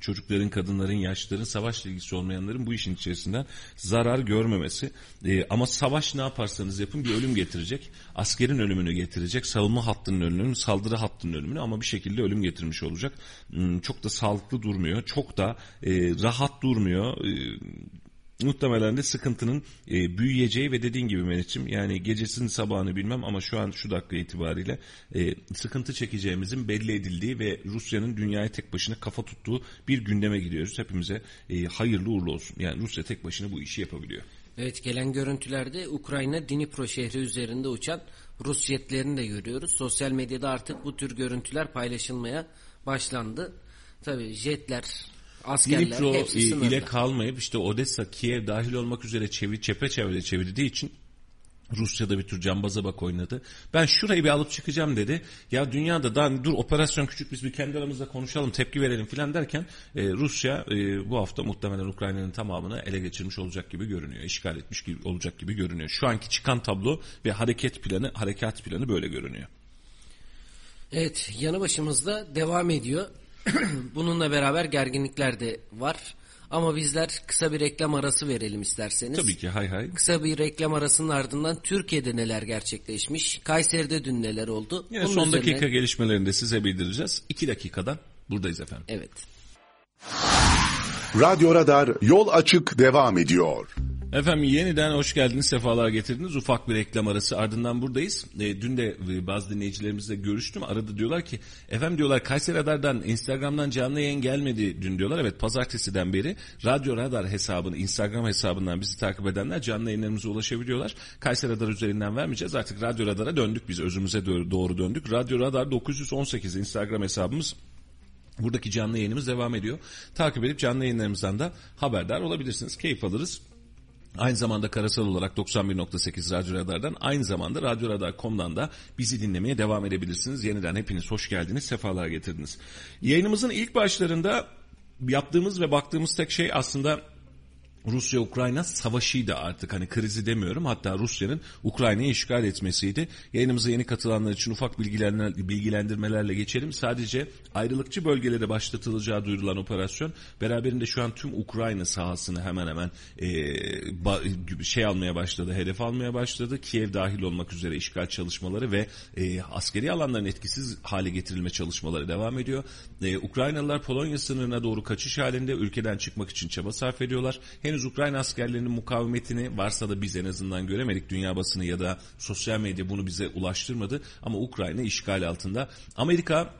çocukların, kadınların, yaşlıların, savaşla ilgisi olmayanların bu işin içerisinden zarar görmemesi. Ee, ama savaş ne yaparsanız yapın bir ölüm getirecek. Askerin ölümünü getirecek. Savunma hattının ölümünü, saldırı hattının ölümünü ama bir şekilde ölüm getirmiş olacak. Hmm, çok da sağlıklı durmuyor. Çok da e, rahat durmuyor. E, muhtemelen de sıkıntının e, büyüyeceği ve dediğin gibi Meriç'im yani gecesinin sabahını bilmem ama şu an şu dakika itibariyle e, sıkıntı çekeceğimizin belli edildiği ve Rusya'nın dünyaya tek başına kafa tuttuğu bir gündeme gidiyoruz. Hepimize e, hayırlı uğurlu olsun. Yani Rusya tek başına bu işi yapabiliyor. Evet gelen görüntülerde Ukrayna Dnipro şehri üzerinde uçan Rus jetlerini de görüyoruz. Sosyal medyada artık bu tür görüntüler paylaşılmaya başlandı. Tabii jetler, askerler Dnipro hepsi sınırda. ile kalmayıp işte Odessa, Kiev dahil olmak üzere çevir, çepeçevre çevirdiği için Rusya'da bir tür cambaza bak oynadı. Ben şurayı bir alıp çıkacağım dedi. Ya dünyada daha dur operasyon küçük biz bir kendi aramızda konuşalım tepki verelim filan derken e, Rusya e, bu hafta muhtemelen Ukrayna'nın tamamını ele geçirmiş olacak gibi görünüyor. İşgal etmiş gibi olacak gibi görünüyor. Şu anki çıkan tablo ve hareket planı harekat planı böyle görünüyor. Evet yanı başımızda devam ediyor. Bununla beraber gerginlikler de var. Ama bizler kısa bir reklam arası verelim isterseniz. Tabii ki hay hay. Kısa bir reklam arasının ardından Türkiye'de neler gerçekleşmiş, Kayseri'de dün neler oldu. Yine Bunun son üzerine- dakika gelişmelerini de size bildireceğiz. İki dakikadan buradayız efendim. Evet. Radyo Radar yol açık devam ediyor. Efendim yeniden hoş geldiniz, sefalar getirdiniz. Ufak bir reklam arası ardından buradayız. E, dün de e, bazı dinleyicilerimizle görüştüm. Arada diyorlar ki, efendim diyorlar Kayseri Radar'dan, Instagram'dan canlı yayın gelmedi dün diyorlar. Evet pazartesiden beri Radyo Radar hesabını, Instagram hesabından bizi takip edenler canlı yayınlarımıza ulaşabiliyorlar. Kayseri Radar üzerinden vermeyeceğiz. Artık Radyo Radar'a döndük biz, özümüze doğru, döndük. Radyo Radar 918 Instagram hesabımız. Buradaki canlı yayınımız devam ediyor. Takip edip canlı yayınlarımızdan da haberdar olabilirsiniz. Keyif alırız. Aynı zamanda karasal olarak 91.8 Radyo Radar'dan aynı zamanda Radyo Radar.com'dan da bizi dinlemeye devam edebilirsiniz. Yeniden hepiniz hoş geldiniz, sefalar getirdiniz. Yayınımızın ilk başlarında yaptığımız ve baktığımız tek şey aslında Rusya-Ukrayna savaşıydı artık hani krizi demiyorum hatta Rusya'nın Ukrayna'yı işgal etmesiydi. Yayınımıza yeni katılanlar için ufak bilgilendirmeler- bilgilendirmelerle geçelim. Sadece ayrılıkçı bölgelere başlatılacağı duyurulan operasyon beraberinde şu an tüm Ukrayna sahasını hemen hemen e, şey almaya başladı, hedef almaya başladı. Kiev dahil olmak üzere işgal çalışmaları ve e, askeri alanların etkisiz hale getirilme çalışmaları devam ediyor. E, Ukraynalılar Polonya sınırına doğru kaçış halinde ülkeden çıkmak için çaba sarf ediyorlar. Henüz Ukrayna askerlerinin mukavemetini varsa da biz en azından göremedik. Dünya basını ya da sosyal medya bunu bize ulaştırmadı. Ama Ukrayna işgal altında. Amerika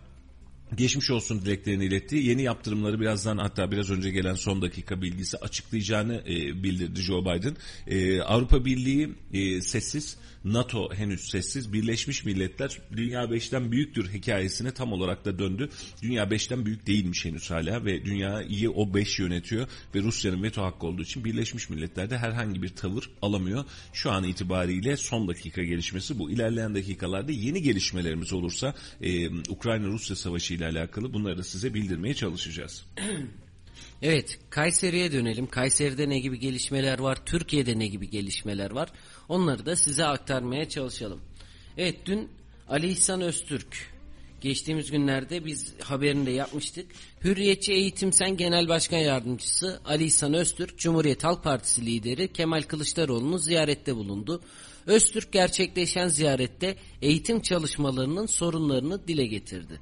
geçmiş olsun dileklerini iletti. Yeni yaptırımları birazdan hatta biraz önce gelen son dakika bilgisi açıklayacağını e, bildirdi Joe Biden. E, Avrupa Birliği e, sessiz, NATO henüz sessiz. Birleşmiş Milletler Dünya 5'ten büyüktür hikayesine tam olarak da döndü. Dünya 5'ten büyük değilmiş henüz hala ve dünyayı o 5 yönetiyor ve Rusya'nın veto hakkı olduğu için Birleşmiş Milletler'de herhangi bir tavır alamıyor. Şu an itibariyle son dakika gelişmesi bu. İlerleyen dakikalarda yeni gelişmelerimiz olursa e, Ukrayna-Rusya savaşı ile alakalı bunları da size bildirmeye çalışacağız. Evet, Kayseri'ye dönelim. Kayseri'de ne gibi gelişmeler var? Türkiye'de ne gibi gelişmeler var? Onları da size aktarmaya çalışalım. Evet, dün Ali İhsan Öztürk geçtiğimiz günlerde biz haberini de yapmıştık. Hürriyetçi Eğitim Sen Genel Başkan Yardımcısı Ali İhsan Öztürk, Cumhuriyet Halk Partisi lideri Kemal Kılıçdaroğlu'nu ziyarette bulundu. Öztürk gerçekleşen ziyarette eğitim çalışmalarının sorunlarını dile getirdi.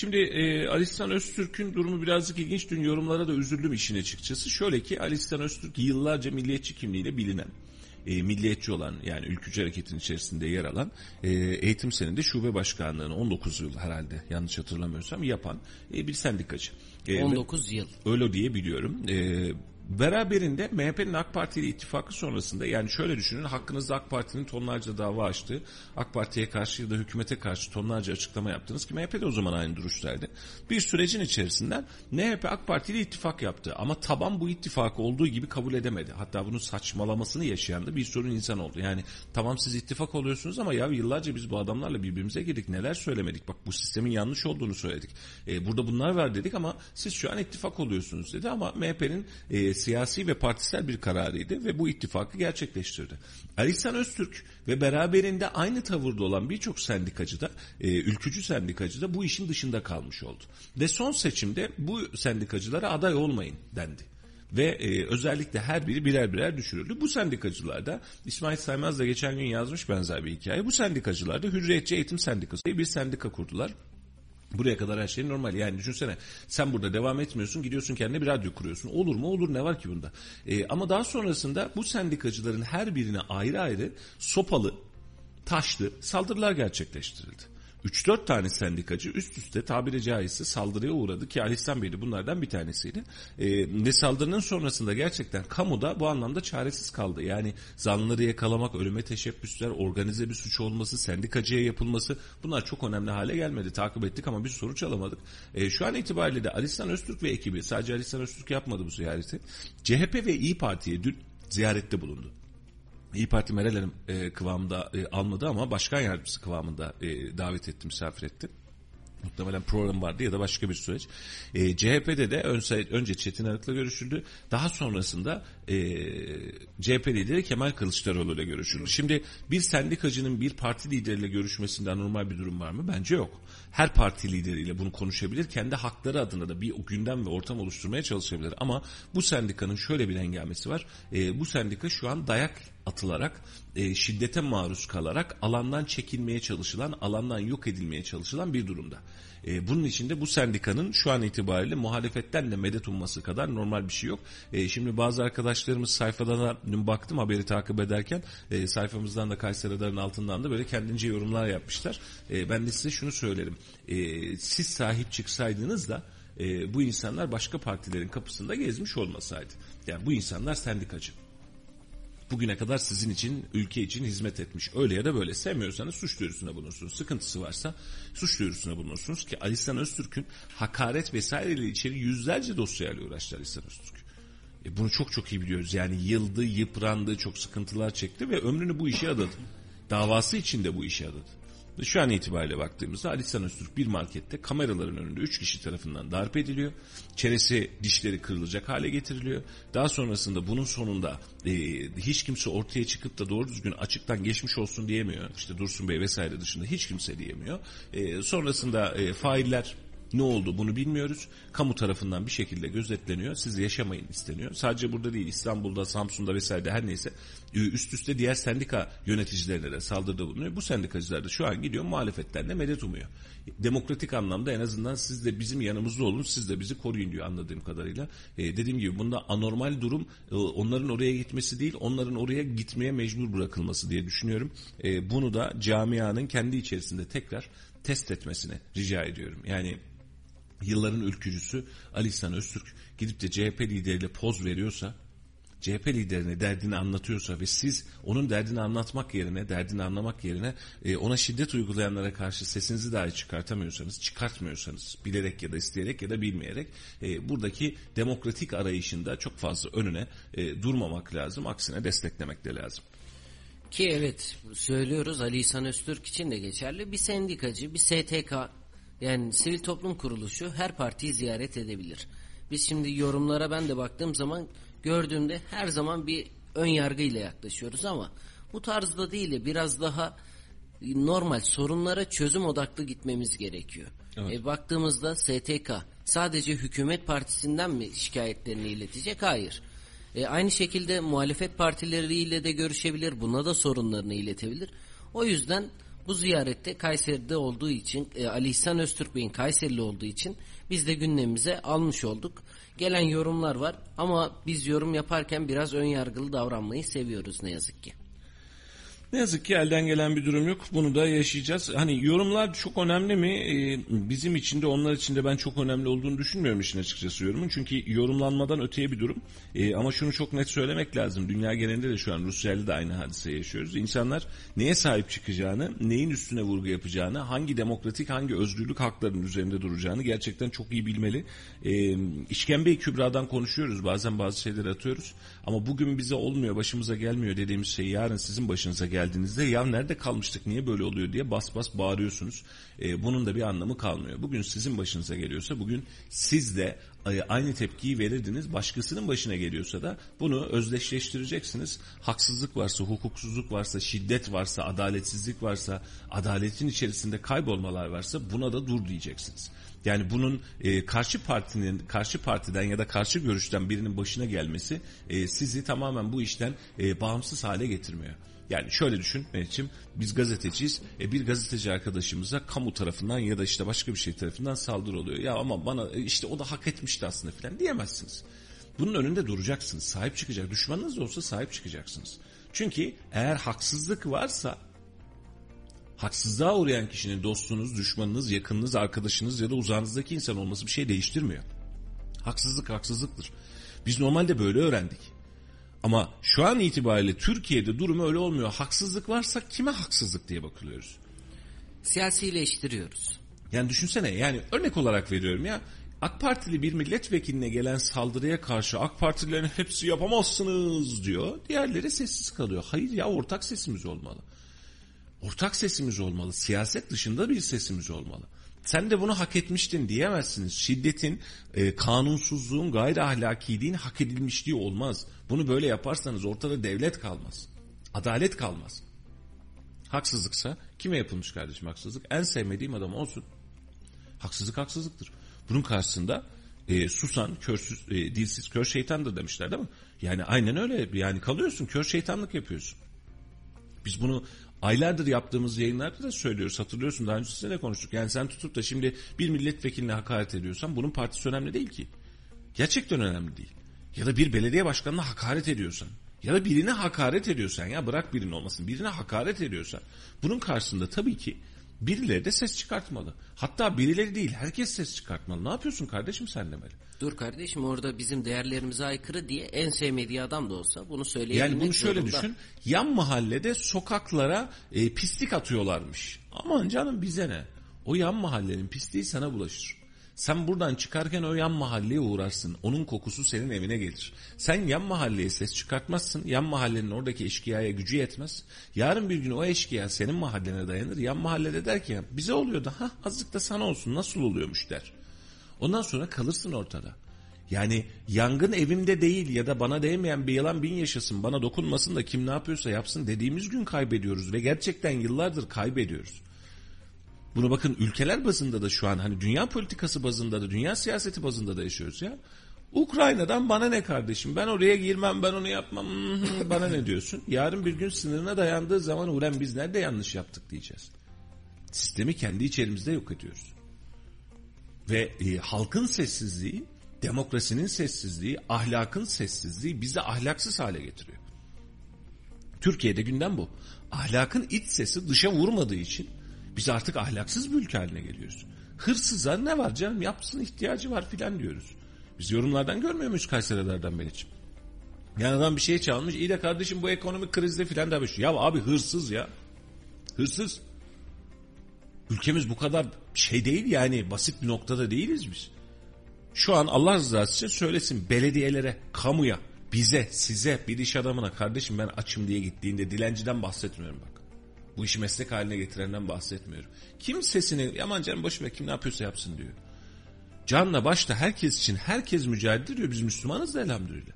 Şimdi e, Alistan Öztürk'ün durumu birazcık ilginç. Dün yorumlara da üzüldüm işin açıkçası. Şöyle ki Alistan Öztürk yıllarca milliyetçi kimliğiyle bilinen e, milliyetçi olan yani ülkücü hareketin içerisinde yer alan e, eğitim seninde şube başkanlığını 19 yıl herhalde yanlış hatırlamıyorsam yapan e, bir sendikacı. E, ve- 19 yıl. Öyle diye biliyorum. Ee, beraberinde MHP'nin AK Parti ile ittifakı sonrasında yani şöyle düşünün hakkınızda AK Parti'nin tonlarca dava açtı. AK Parti'ye karşı ya da hükümete karşı tonlarca açıklama yaptınız ki MHP de o zaman aynı duruştaydı. Bir sürecin içerisinden MHP AK Parti ile ittifak yaptı ama taban bu ittifakı olduğu gibi kabul edemedi. Hatta bunun saçmalamasını yaşayan da bir sorun insan oldu. Yani tamam siz ittifak oluyorsunuz ama ya yıllarca biz bu adamlarla birbirimize girdik neler söylemedik. Bak bu sistemin yanlış olduğunu söyledik. Ee, burada bunlar var dedik ama siz şu an ittifak oluyorsunuz dedi ama MHP'nin e, siyasi ve partisel bir kararıydı ve bu ittifakı gerçekleştirdi. Ali İhsan Öztürk ve beraberinde aynı tavırda olan birçok sendikacı da, e, ülkücü sendikacı da bu işin dışında kalmış oldu. Ve son seçimde bu sendikacılara aday olmayın dendi ve e, özellikle her biri birer birer düşürüldü. Bu sendikacılarda İsmail Saymaz da geçen gün yazmış benzer bir hikaye. Bu sendikacılarda Hürriyetçi Eğitim Sendikası diye bir sendika kurdular. Buraya kadar her şey normal. Yani düşünsene sen burada devam etmiyorsun gidiyorsun kendine bir radyo kuruyorsun. Olur mu? Olur ne var ki bunda? E, ama daha sonrasında bu sendikacıların her birine ayrı ayrı sopalı, taşlı saldırılar gerçekleştirildi. 3-4 tane sendikacı üst üste tabiri caizse saldırıya uğradı ki Ali İhsan Bey de bunlardan bir tanesiydi. Ee, ve saldırının sonrasında gerçekten kamuda bu anlamda çaresiz kaldı. Yani zanlıları yakalamak, ölüme teşebbüsler, organize bir suç olması, sendikacıya yapılması bunlar çok önemli hale gelmedi. Takip ettik ama bir sonuç alamadık. Ee, şu an itibariyle de Ali İhsan Öztürk ve ekibi sadece Ali İhsan Öztürk yapmadı bu ziyareti. CHP ve İyi Parti'ye dün ziyarette bulundu. İyi Parti Meral Hanım e, kıvamında e, almadı ama başkan yardımcısı kıvamında e, davet etti, misafir etti. Muhtemelen program vardı ya da başka bir süreç. E, CHP'de de önce, önce Çetin Arık'la görüşüldü. Daha sonrasında e, CHP lideri Kemal Kılıçdaroğlu ile görüşüldü. Şimdi bir sendikacının bir parti lideriyle görüşmesinden normal bir durum var mı? Bence yok. Her parti lideriyle bunu konuşabilir. Kendi hakları adına da bir gündem ve ortam oluşturmaya çalışabilir. Ama bu sendikanın şöyle bir hengamesi var. E, bu sendika şu an dayak atılarak, e, şiddete maruz kalarak alandan çekilmeye çalışılan, alandan yok edilmeye çalışılan bir durumda. E, bunun içinde bu sendikanın şu an itibariyle muhalefetten de medet umması kadar normal bir şey yok. E, şimdi bazı arkadaşlarımız sayfadan dün baktım haberi takip ederken e, sayfamızdan da Kayseri Radar'ın altından da böyle kendince yorumlar yapmışlar. E, ben de size şunu söylerim. E, siz sahip çıksaydınız da e, bu insanlar başka partilerin kapısında gezmiş olmasaydı. Yani bu insanlar sendikacı bugüne kadar sizin için, ülke için hizmet etmiş. Öyle ya da böyle sevmiyorsanız suç duyurusuna bulunursunuz. Sıkıntısı varsa suç duyurusuna bulunursunuz ki Alistan Öztürk'ün hakaret vesaireyle içeri yüzlerce dosyayla uğraştı Alistan Öztürk. E bunu çok çok iyi biliyoruz. Yani yıldı, yıprandı, çok sıkıntılar çekti ve ömrünü bu işe adadı. Davası için de bu işe adadı. Şu an itibariyle baktığımızda Ali San Öztürk bir markette kameraların önünde 3 kişi tarafından darp ediliyor. Çenesi dişleri kırılacak hale getiriliyor. Daha sonrasında bunun sonunda e, hiç kimse ortaya çıkıp da doğru düzgün açıktan geçmiş olsun diyemiyor. İşte Dursun Bey vesaire dışında hiç kimse diyemiyor. E, sonrasında e, failler ne oldu bunu bilmiyoruz. Kamu tarafından bir şekilde gözetleniyor. Siz yaşamayın isteniyor. Sadece burada değil İstanbul'da, Samsun'da vesaire her neyse üst üste diğer sendika yöneticilerine de saldırıda bulunuyor. Bu sendikacılar da şu an gidiyor muhalefetten de medet umuyor. Demokratik anlamda en azından siz de bizim yanımızda olun, siz de bizi koruyun diyor anladığım kadarıyla. E, dediğim gibi bunda anormal durum e, onların oraya gitmesi değil, onların oraya gitmeye mecbur bırakılması diye düşünüyorum. E, bunu da camianın kendi içerisinde tekrar test etmesini rica ediyorum. Yani yılların ülkücüsü Ali İhsan Öztürk gidip de CHP lideriyle poz veriyorsa, CHP liderine derdini anlatıyorsa ve siz onun derdini anlatmak yerine, derdini anlamak yerine e, ona şiddet uygulayanlara karşı sesinizi dahi çıkartamıyorsanız, çıkartmıyorsanız bilerek ya da isteyerek ya da bilmeyerek e, buradaki demokratik arayışında çok fazla önüne e, durmamak lazım. Aksine desteklemek de lazım. Ki evet söylüyoruz Ali İhsan Öztürk için de geçerli. Bir sendikacı, bir STK yani sivil toplum kuruluşu her partiyi ziyaret edebilir. Biz şimdi yorumlara ben de baktığım zaman gördüğümde her zaman bir ön yargı ile yaklaşıyoruz ama bu tarzda değil de biraz daha normal sorunlara çözüm odaklı gitmemiz gerekiyor. Evet. E, baktığımızda STK sadece hükümet partisinden mi şikayetlerini iletecek? Hayır. E, aynı şekilde muhalefet partileriyle de görüşebilir. Buna da sorunlarını iletebilir. O yüzden bu ziyarette Kayseri'de olduğu için e, Ali İhsan Öztürk Bey'in Kayserili olduğu için biz de gündemimize almış olduk. Gelen yorumlar var ama biz yorum yaparken biraz ön yargılı davranmayı seviyoruz ne yazık ki. Ne yazık ki elden gelen bir durum yok. Bunu da yaşayacağız. Hani yorumlar çok önemli mi? Ee, bizim için de onlar için de ben çok önemli olduğunu düşünmüyorum işin açıkçası yorumun. Çünkü yorumlanmadan öteye bir durum. Ee, ama şunu çok net söylemek lazım. Dünya genelinde de şu an Rusya'yla da aynı hadiseyi yaşıyoruz. İnsanlar neye sahip çıkacağını, neyin üstüne vurgu yapacağını, hangi demokratik, hangi özgürlük haklarının üzerinde duracağını gerçekten çok iyi bilmeli. Ee, işkembe kübradan konuşuyoruz. Bazen bazı şeyleri atıyoruz. Ama bugün bize olmuyor, başımıza gelmiyor dediğimiz şey yarın sizin başınıza gel geldiğinizde ya nerede kalmıştık niye böyle oluyor diye bas bas bağırıyorsunuz. E, bunun da bir anlamı kalmıyor. Bugün sizin başınıza geliyorsa bugün siz de e, aynı tepkiyi verirdiniz. Başkasının başına geliyorsa da bunu özdeşleştireceksiniz. Haksızlık varsa, hukuksuzluk varsa, şiddet varsa, adaletsizlik varsa, adaletin içerisinde kaybolmalar varsa buna da dur diyeceksiniz. Yani bunun e, karşı partinin karşı partiden ya da karşı görüşten birinin başına gelmesi e, sizi tamamen bu işten e, bağımsız hale getirmiyor. Yani şöyle düşün Mehmetciğim biz gazeteciyiz. E, bir gazeteci arkadaşımıza kamu tarafından ya da işte başka bir şey tarafından saldırı oluyor. Ya ama bana e, işte o da hak etmişti aslında filan diyemezsiniz. Bunun önünde duracaksınız. Sahip çıkacak. Düşmanınız olsa sahip çıkacaksınız. Çünkü eğer haksızlık varsa haksızlığa uğrayan kişinin dostunuz, düşmanınız, yakınınız, arkadaşınız ya da uzağınızdaki insan olması bir şey değiştirmiyor. Haksızlık haksızlıktır. Biz normalde böyle öğrendik. Ama şu an itibariyle Türkiye'de durum öyle olmuyor. Haksızlık varsa kime haksızlık diye bakılıyoruz. Siyasileştiriyoruz. Yani düşünsene yani örnek olarak veriyorum ya AK Partili bir milletvekiline gelen saldırıya karşı AK Partililerin hepsi yapamazsınız diyor. Diğerleri sessiz kalıyor. Hayır ya ortak sesimiz olmalı. Ortak sesimiz olmalı. Siyaset dışında bir sesimiz olmalı. Sen de bunu hak etmiştin diyemezsiniz. Şiddetin, e, kanunsuzluğun, gayri ahlakiliğin hak edilmişliği olmaz. Bunu böyle yaparsanız ortada devlet kalmaz. Adalet kalmaz. Haksızlıksa kime yapılmış kardeşim haksızlık? En sevmediğim adam olsun. Haksızlık haksızlıktır. Bunun karşısında e, susan, körsüz, e, dilsiz, kör şeytandır demişler değil mi? Yani aynen öyle. Yani kalıyorsun, kör şeytanlık yapıyorsun. Biz bunu aylardır yaptığımız yayınlarda da söylüyoruz. Hatırlıyorsun daha öncesinde de konuştuk. Yani sen tutup da şimdi bir milletvekiline hakaret ediyorsan bunun partisi önemli değil ki. Gerçekten önemli değil. Ya da bir belediye başkanına hakaret ediyorsan ya da birine hakaret ediyorsan ya bırak birinin olmasın birine hakaret ediyorsan bunun karşısında tabii ki birileri de ses çıkartmalı. Hatta birileri değil herkes ses çıkartmalı. Ne yapıyorsun kardeşim sen demeli. Dur kardeşim orada bizim değerlerimize aykırı diye en sevmediği adam da olsa bunu söyleyebilmek Yani bunu şöyle zorunda. düşün. Yan mahallede sokaklara e, pislik atıyorlarmış. Aman canım bize ne? O yan mahallenin pisliği sana bulaşır. Sen buradan çıkarken o yan mahalleye uğrarsın. Onun kokusu senin evine gelir. Sen yan mahalleye ses çıkartmazsın. Yan mahallenin oradaki eşkıyaya gücü yetmez. Yarın bir gün o eşkıya senin mahallene dayanır. Yan mahallede der ki bize oluyor da ha azıcık da sana olsun nasıl oluyormuş der. Ondan sonra kalırsın ortada. Yani yangın evimde değil ya da bana değmeyen bir yalan bin yaşasın bana dokunmasın da kim ne yapıyorsa yapsın dediğimiz gün kaybediyoruz ve gerçekten yıllardır kaybediyoruz. Bunu bakın ülkeler bazında da şu an hani dünya politikası bazında da dünya siyaseti bazında da yaşıyoruz ya. Ukrayna'dan bana ne kardeşim ben oraya girmem ben onu yapmam bana ne diyorsun. Yarın bir gün sınırına dayandığı zaman ulan biz nerede yanlış yaptık diyeceğiz. Sistemi kendi içerimizde yok ediyoruz. Ve e, halkın sessizliği, demokrasinin sessizliği, ahlakın sessizliği bizi ahlaksız hale getiriyor. Türkiye'de gündem bu. Ahlakın iç sesi dışa vurmadığı için biz artık ahlaksız bir ülke haline geliyoruz. Hırsıza ne var canım yapsın ihtiyacı var filan diyoruz. Biz yorumlardan görmüyor muyuz Kayserilerden Meriç'im? Yani adam bir şey çalmış iyi de kardeşim bu ekonomik krizde filan demiş. Ya abi hırsız ya. Hırsız. Ülkemiz bu kadar şey değil yani basit bir noktada değiliz biz. Şu an Allah rızası için söylesin belediyelere, kamuya, bize, size, bir iş adamına kardeşim ben açım diye gittiğinde dilenciden bahsetmiyorum bak. Bu işi meslek haline getirenden bahsetmiyorum. Kim sesini aman canım boş ver kim ne yapıyorsa yapsın diyor. Canla başta herkes için herkes mücadele ediyor. Biz Müslümanız da elhamdülillah.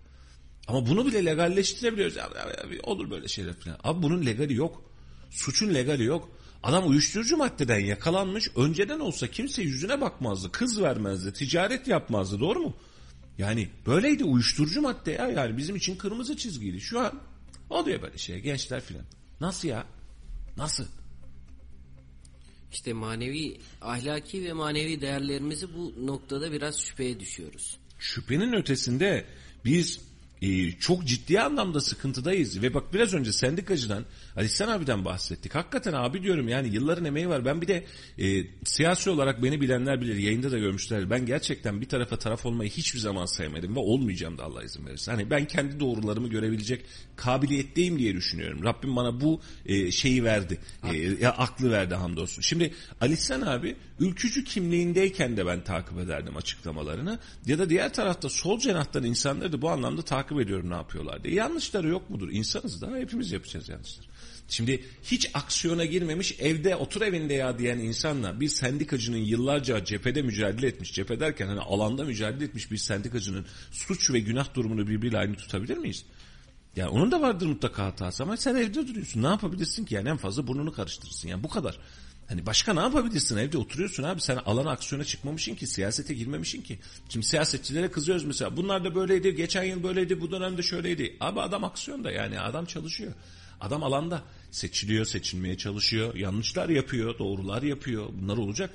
Ama bunu bile legalleştirebiliyoruz. Ya, ya, ya, olur böyle şeyler falan. Abi bunun legali yok. Suçun legali yok. Adam uyuşturucu maddeden yakalanmış. Önceden olsa kimse yüzüne bakmazdı. Kız vermezdi. Ticaret yapmazdı. Doğru mu? Yani böyleydi uyuşturucu madde ya. Yani bizim için kırmızı çizgiydi. Şu an oluyor böyle şey. Gençler filan. Nasıl ya? Nasıl? İşte manevi, ahlaki ve manevi değerlerimizi bu noktada biraz şüpheye düşüyoruz. Şüphenin ötesinde biz e, çok ciddi anlamda sıkıntıdayız. Ve bak biraz önce sendikacıdan Ali İhsan abiden bahsettik. Hakikaten abi diyorum yani yılların emeği var. Ben bir de e, siyasi olarak beni bilenler bilir. Yayında da görmüşler. Ben gerçekten bir tarafa taraf olmayı hiçbir zaman sevmedim ve olmayacağım da Allah izin verirse. Hani ben kendi doğrularımı görebilecek kabiliyetteyim diye düşünüyorum. Rabbim bana bu e, şeyi verdi. E, ya aklı verdi hamdolsun. Şimdi Ali İhsan abi ülkücü kimliğindeyken de ben takip ederdim açıklamalarını. Ya da diğer tarafta sol cenahtan insanları da bu anlamda takip ediyorum ne yapıyorlar diye. Yanlışları yok mudur? İnsanız da hepimiz yapacağız yanlışlar. Şimdi hiç aksiyona girmemiş evde otur evinde ya diyen insanla bir sendikacının yıllarca cephede mücadele etmiş. Cephe derken hani alanda mücadele etmiş bir sendikacının suç ve günah durumunu birbiriyle aynı tutabilir miyiz? Yani onun da vardır mutlaka hatası ama sen evde duruyorsun. Ne yapabilirsin ki yani en fazla burnunu karıştırırsın. Yani bu kadar. Hani başka ne yapabilirsin? Evde oturuyorsun abi. Sen alana aksiyona çıkmamışsın ki. Siyasete girmemişsin ki. Şimdi siyasetçilere kızıyoruz mesela. Bunlar da böyleydi. Geçen yıl böyleydi. Bu dönemde şöyleydi. Abi adam aksiyonda yani. Adam çalışıyor. Adam alanda. Seçiliyor, seçilmeye çalışıyor. Yanlışlar yapıyor, doğrular yapıyor. Bunlar olacak.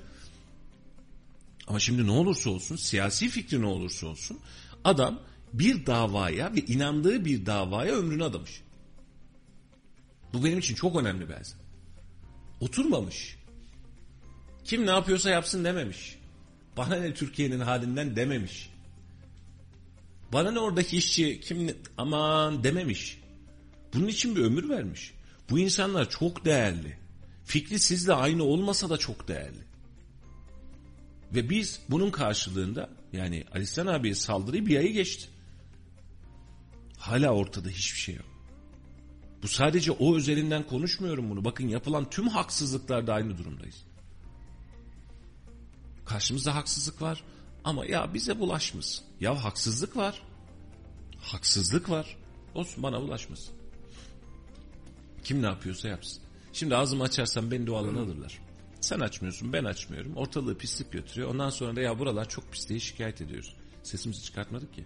Ama şimdi ne olursa olsun, siyasi fikri ne olursa olsun adam bir davaya ve inandığı bir davaya ömrünü adamış. Bu benim için çok önemli bazen. Oturmamış. Kim ne yapıyorsa yapsın dememiş. Bana ne Türkiye'nin halinden dememiş. Bana ne oradaki işçi kim ne, aman dememiş. Bunun için bir ömür vermiş. Bu insanlar çok değerli. Fikri sizle aynı olmasa da çok değerli. Ve biz bunun karşılığında yani Alistan abiye saldırıyı bir ayı geçti. Hala ortada hiçbir şey yok. Bu sadece o özelinden konuşmuyorum bunu. Bakın yapılan tüm haksızlıklarda aynı durumdayız. Karşımızda haksızlık var ama ya bize bulaşmasın. Ya haksızlık var. Haksızlık var. Olsun bana bulaşmasın. Kim ne yapıyorsa yapsın. Şimdi ağzımı açarsam beni dualarına alırlar. Sen açmıyorsun ben açmıyorum. Ortalığı pislik götürüyor. Ondan sonra da ya buralar çok pis diye şikayet ediyoruz. Sesimizi çıkartmadık ki.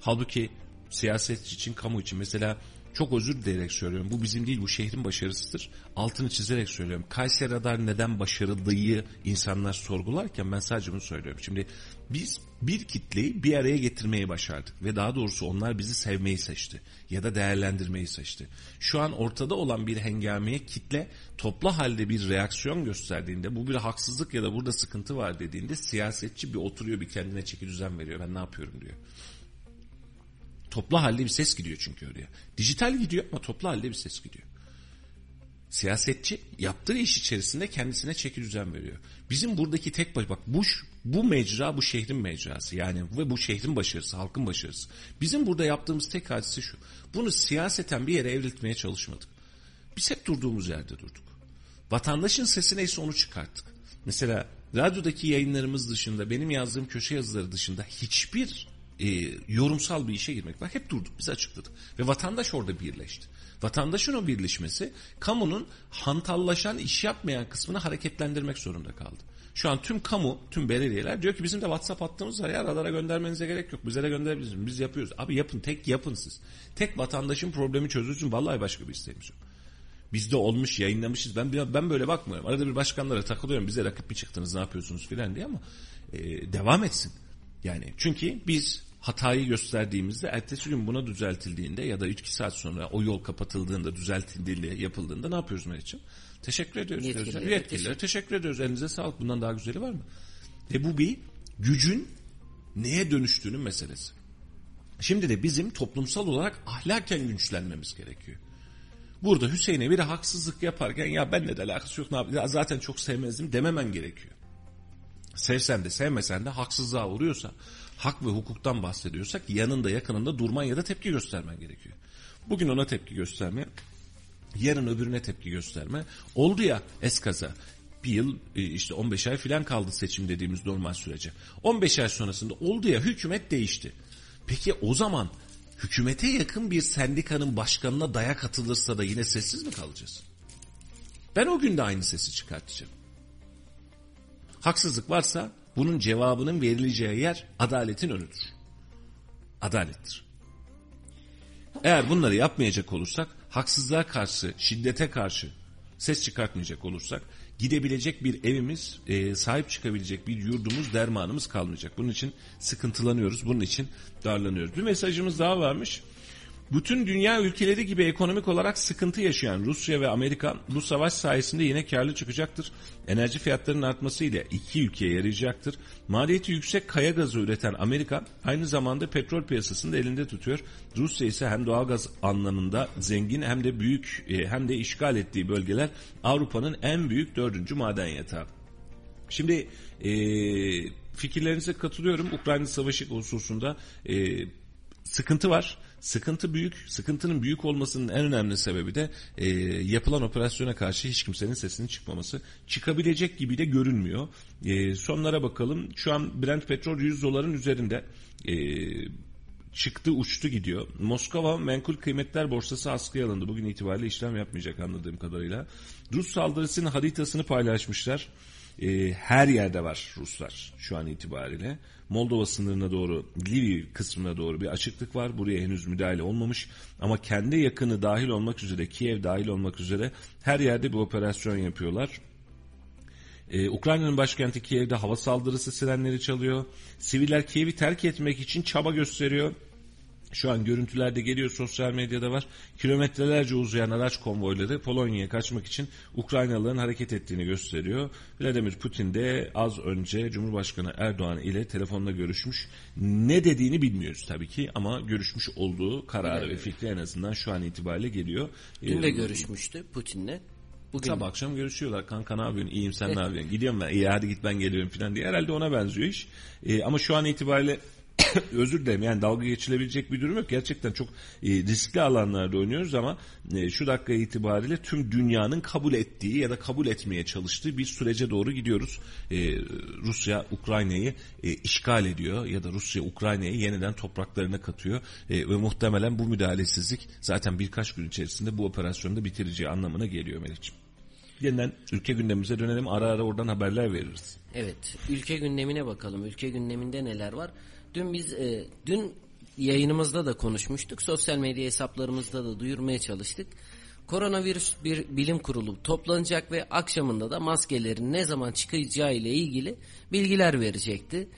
Halbuki siyaset için, kamu için mesela çok özür dileyerek söylüyorum. Bu bizim değil bu şehrin başarısıdır. Altını çizerek söylüyorum. Kayseri Radar neden başarılıyı insanlar sorgularken ben sadece bunu söylüyorum. Şimdi biz bir kitleyi bir araya getirmeyi başardık. Ve daha doğrusu onlar bizi sevmeyi seçti. Ya da değerlendirmeyi seçti. Şu an ortada olan bir hengameye kitle toplu halde bir reaksiyon gösterdiğinde bu bir haksızlık ya da burada sıkıntı var dediğinde siyasetçi bir oturuyor bir kendine çeki düzen veriyor. Ben ne yapıyorum diyor. Toplu halde bir ses gidiyor çünkü oraya. Dijital gidiyor ama toplu halde bir ses gidiyor. Siyasetçi yaptığı iş içerisinde kendisine çeki düzen veriyor. Bizim buradaki tek baş bak bu bu mecra bu şehrin mecrası yani ve bu şehrin başarısı, halkın başarısı. Bizim burada yaptığımız tek hadise şu. Bunu siyaseten bir yere evriltmeye çalışmadık. Biz hep durduğumuz yerde durduk. Vatandaşın sesi neyse onu çıkarttık. Mesela radyodaki yayınlarımız dışında benim yazdığım köşe yazıları dışında hiçbir e, yorumsal bir işe girmek var. Hep durduk biz açıkladık. Ve vatandaş orada birleşti. Vatandaşın o birleşmesi kamunun hantallaşan iş yapmayan kısmını hareketlendirmek zorunda kaldı. Şu an tüm kamu, tüm belediyeler diyor ki bizim de WhatsApp hattımız var ya radara göndermenize gerek yok. Bize de gönderebilirsiniz. Biz yapıyoruz. Abi yapın tek yapın siz. Tek vatandaşın problemi çözülsün. Vallahi başka bir isteğimiz yok. Biz de olmuş yayınlamışız. Ben ben böyle bakmıyorum. Arada bir başkanlara takılıyorum. Bize rakip mi çıktınız ne yapıyorsunuz filan diye ama e, devam etsin. Yani çünkü biz hatayı gösterdiğimizde ertesi gün buna düzeltildiğinde ya da 2 saat sonra o yol kapatıldığında düzeltildiğinde yapıldığında ne yapıyoruz Meriç'im? Teşekkür ediyoruz. Yetkililer, diyoruz. Yetkililere teşekkür ediyoruz. Elinize sağlık. Bundan daha güzeli var mı? Ve bu bir gücün neye dönüştüğünün meselesi. Şimdi de bizim toplumsal olarak ahlaken güçlenmemiz gerekiyor. Burada Hüseyin'e bir haksızlık yaparken ya benle de alakası yok ne yapayım zaten çok sevmezdim dememen gerekiyor. Sevsen de sevmesen de haksızlığa uğruyorsa hak ve hukuktan bahsediyorsak yanında yakınında durman ya da tepki göstermen gerekiyor. Bugün ona tepki gösterme, yarın öbürüne tepki gösterme. Oldu ya eskaza bir yıl e, işte 15 ay filan kaldı seçim dediğimiz normal sürece. 15 ay sonrasında oldu ya hükümet değişti. Peki o zaman hükümete yakın bir sendikanın başkanına dayak atılırsa da yine sessiz mi kalacağız? Ben o gün de aynı sesi çıkartacağım. Haksızlık varsa bunun cevabının verileceği yer adaletin önüdür. Adalettir. Eğer bunları yapmayacak olursak, haksızlığa karşı, şiddete karşı ses çıkartmayacak olursak, gidebilecek bir evimiz, e, sahip çıkabilecek bir yurdumuz, dermanımız kalmayacak. Bunun için sıkıntılanıyoruz, bunun için darlanıyoruz. Bir mesajımız daha varmış bütün dünya ülkeleri gibi ekonomik olarak sıkıntı yaşayan Rusya ve Amerika bu savaş sayesinde yine karlı çıkacaktır. Enerji fiyatlarının artmasıyla iki ülkeye yarayacaktır. Maliyeti yüksek kaya gazı üreten Amerika aynı zamanda petrol piyasasını da elinde tutuyor. Rusya ise hem doğalgaz anlamında zengin hem de büyük e, hem de işgal ettiği bölgeler Avrupa'nın en büyük dördüncü maden yatağı. Şimdi e, fikirlerinize katılıyorum. Ukrayna Savaşı hususunda e, sıkıntı var. Sıkıntı büyük. Sıkıntının büyük olmasının en önemli sebebi de e, yapılan operasyona karşı hiç kimsenin sesinin çıkmaması. Çıkabilecek gibi de görünmüyor. E, sonlara bakalım. Şu an Brent petrol 100 doların üzerinde. E, çıktı uçtu gidiyor. Moskova menkul kıymetler borsası askıya alındı. Bugün itibariyle işlem yapmayacak anladığım kadarıyla. Rus saldırısının haritasını paylaşmışlar. E, her yerde var Ruslar şu an itibariyle. Moldova sınırına doğru, Livi kısmına doğru bir açıklık var. Buraya henüz müdahale olmamış. Ama kendi yakını dahil olmak üzere, Kiev dahil olmak üzere her yerde bir operasyon yapıyorlar. Ee, Ukrayna'nın başkenti Kiev'de hava saldırısı sirenleri çalıyor. Siviller Kiev'i terk etmek için çaba gösteriyor. Şu an görüntülerde geliyor sosyal medyada var. Kilometrelerce uzayan araç konvoyları Polonya'ya kaçmak için Ukraynalıların hareket ettiğini gösteriyor. Vladimir Putin de az önce Cumhurbaşkanı Erdoğan ile telefonla görüşmüş. Ne dediğini bilmiyoruz tabii ki ama görüşmüş olduğu kararı ve fikri en azından şu an itibariyle geliyor. Dün de ee, görüşmüştü Putin'le. Bugün Sabah akşam görüşüyorlar. Kanka ne yapıyorsun? İyiyim sen ne yapıyorsun? Gidiyorum ben. İyi hadi git ben geliyorum falan diye. Herhalde ona benziyor iş. E, ama şu an itibariyle özür dilerim yani dalga geçilebilecek bir durum yok. Gerçekten çok e, riskli alanlarda oynuyoruz ama e, şu dakika itibariyle tüm dünyanın kabul ettiği ya da kabul etmeye çalıştığı bir sürece doğru gidiyoruz. E, Rusya Ukrayna'yı e, işgal ediyor ya da Rusya Ukrayna'yı yeniden topraklarına katıyor e, ve muhtemelen bu müdahalesizlik zaten birkaç gün içerisinde bu operasyonu da bitireceği anlamına geliyor Melih'ciğim. Yeniden ülke gündemimize dönelim ara ara oradan haberler veririz. Evet, ülke gündemine bakalım. Ülke gündeminde neler var? Dün biz e, dün yayınımızda da konuşmuştuk. Sosyal medya hesaplarımızda da duyurmaya çalıştık. Koronavirüs bir bilim kurulu toplanacak ve akşamında da maskelerin ne zaman çıkacağı ile ilgili bilgiler verecekti.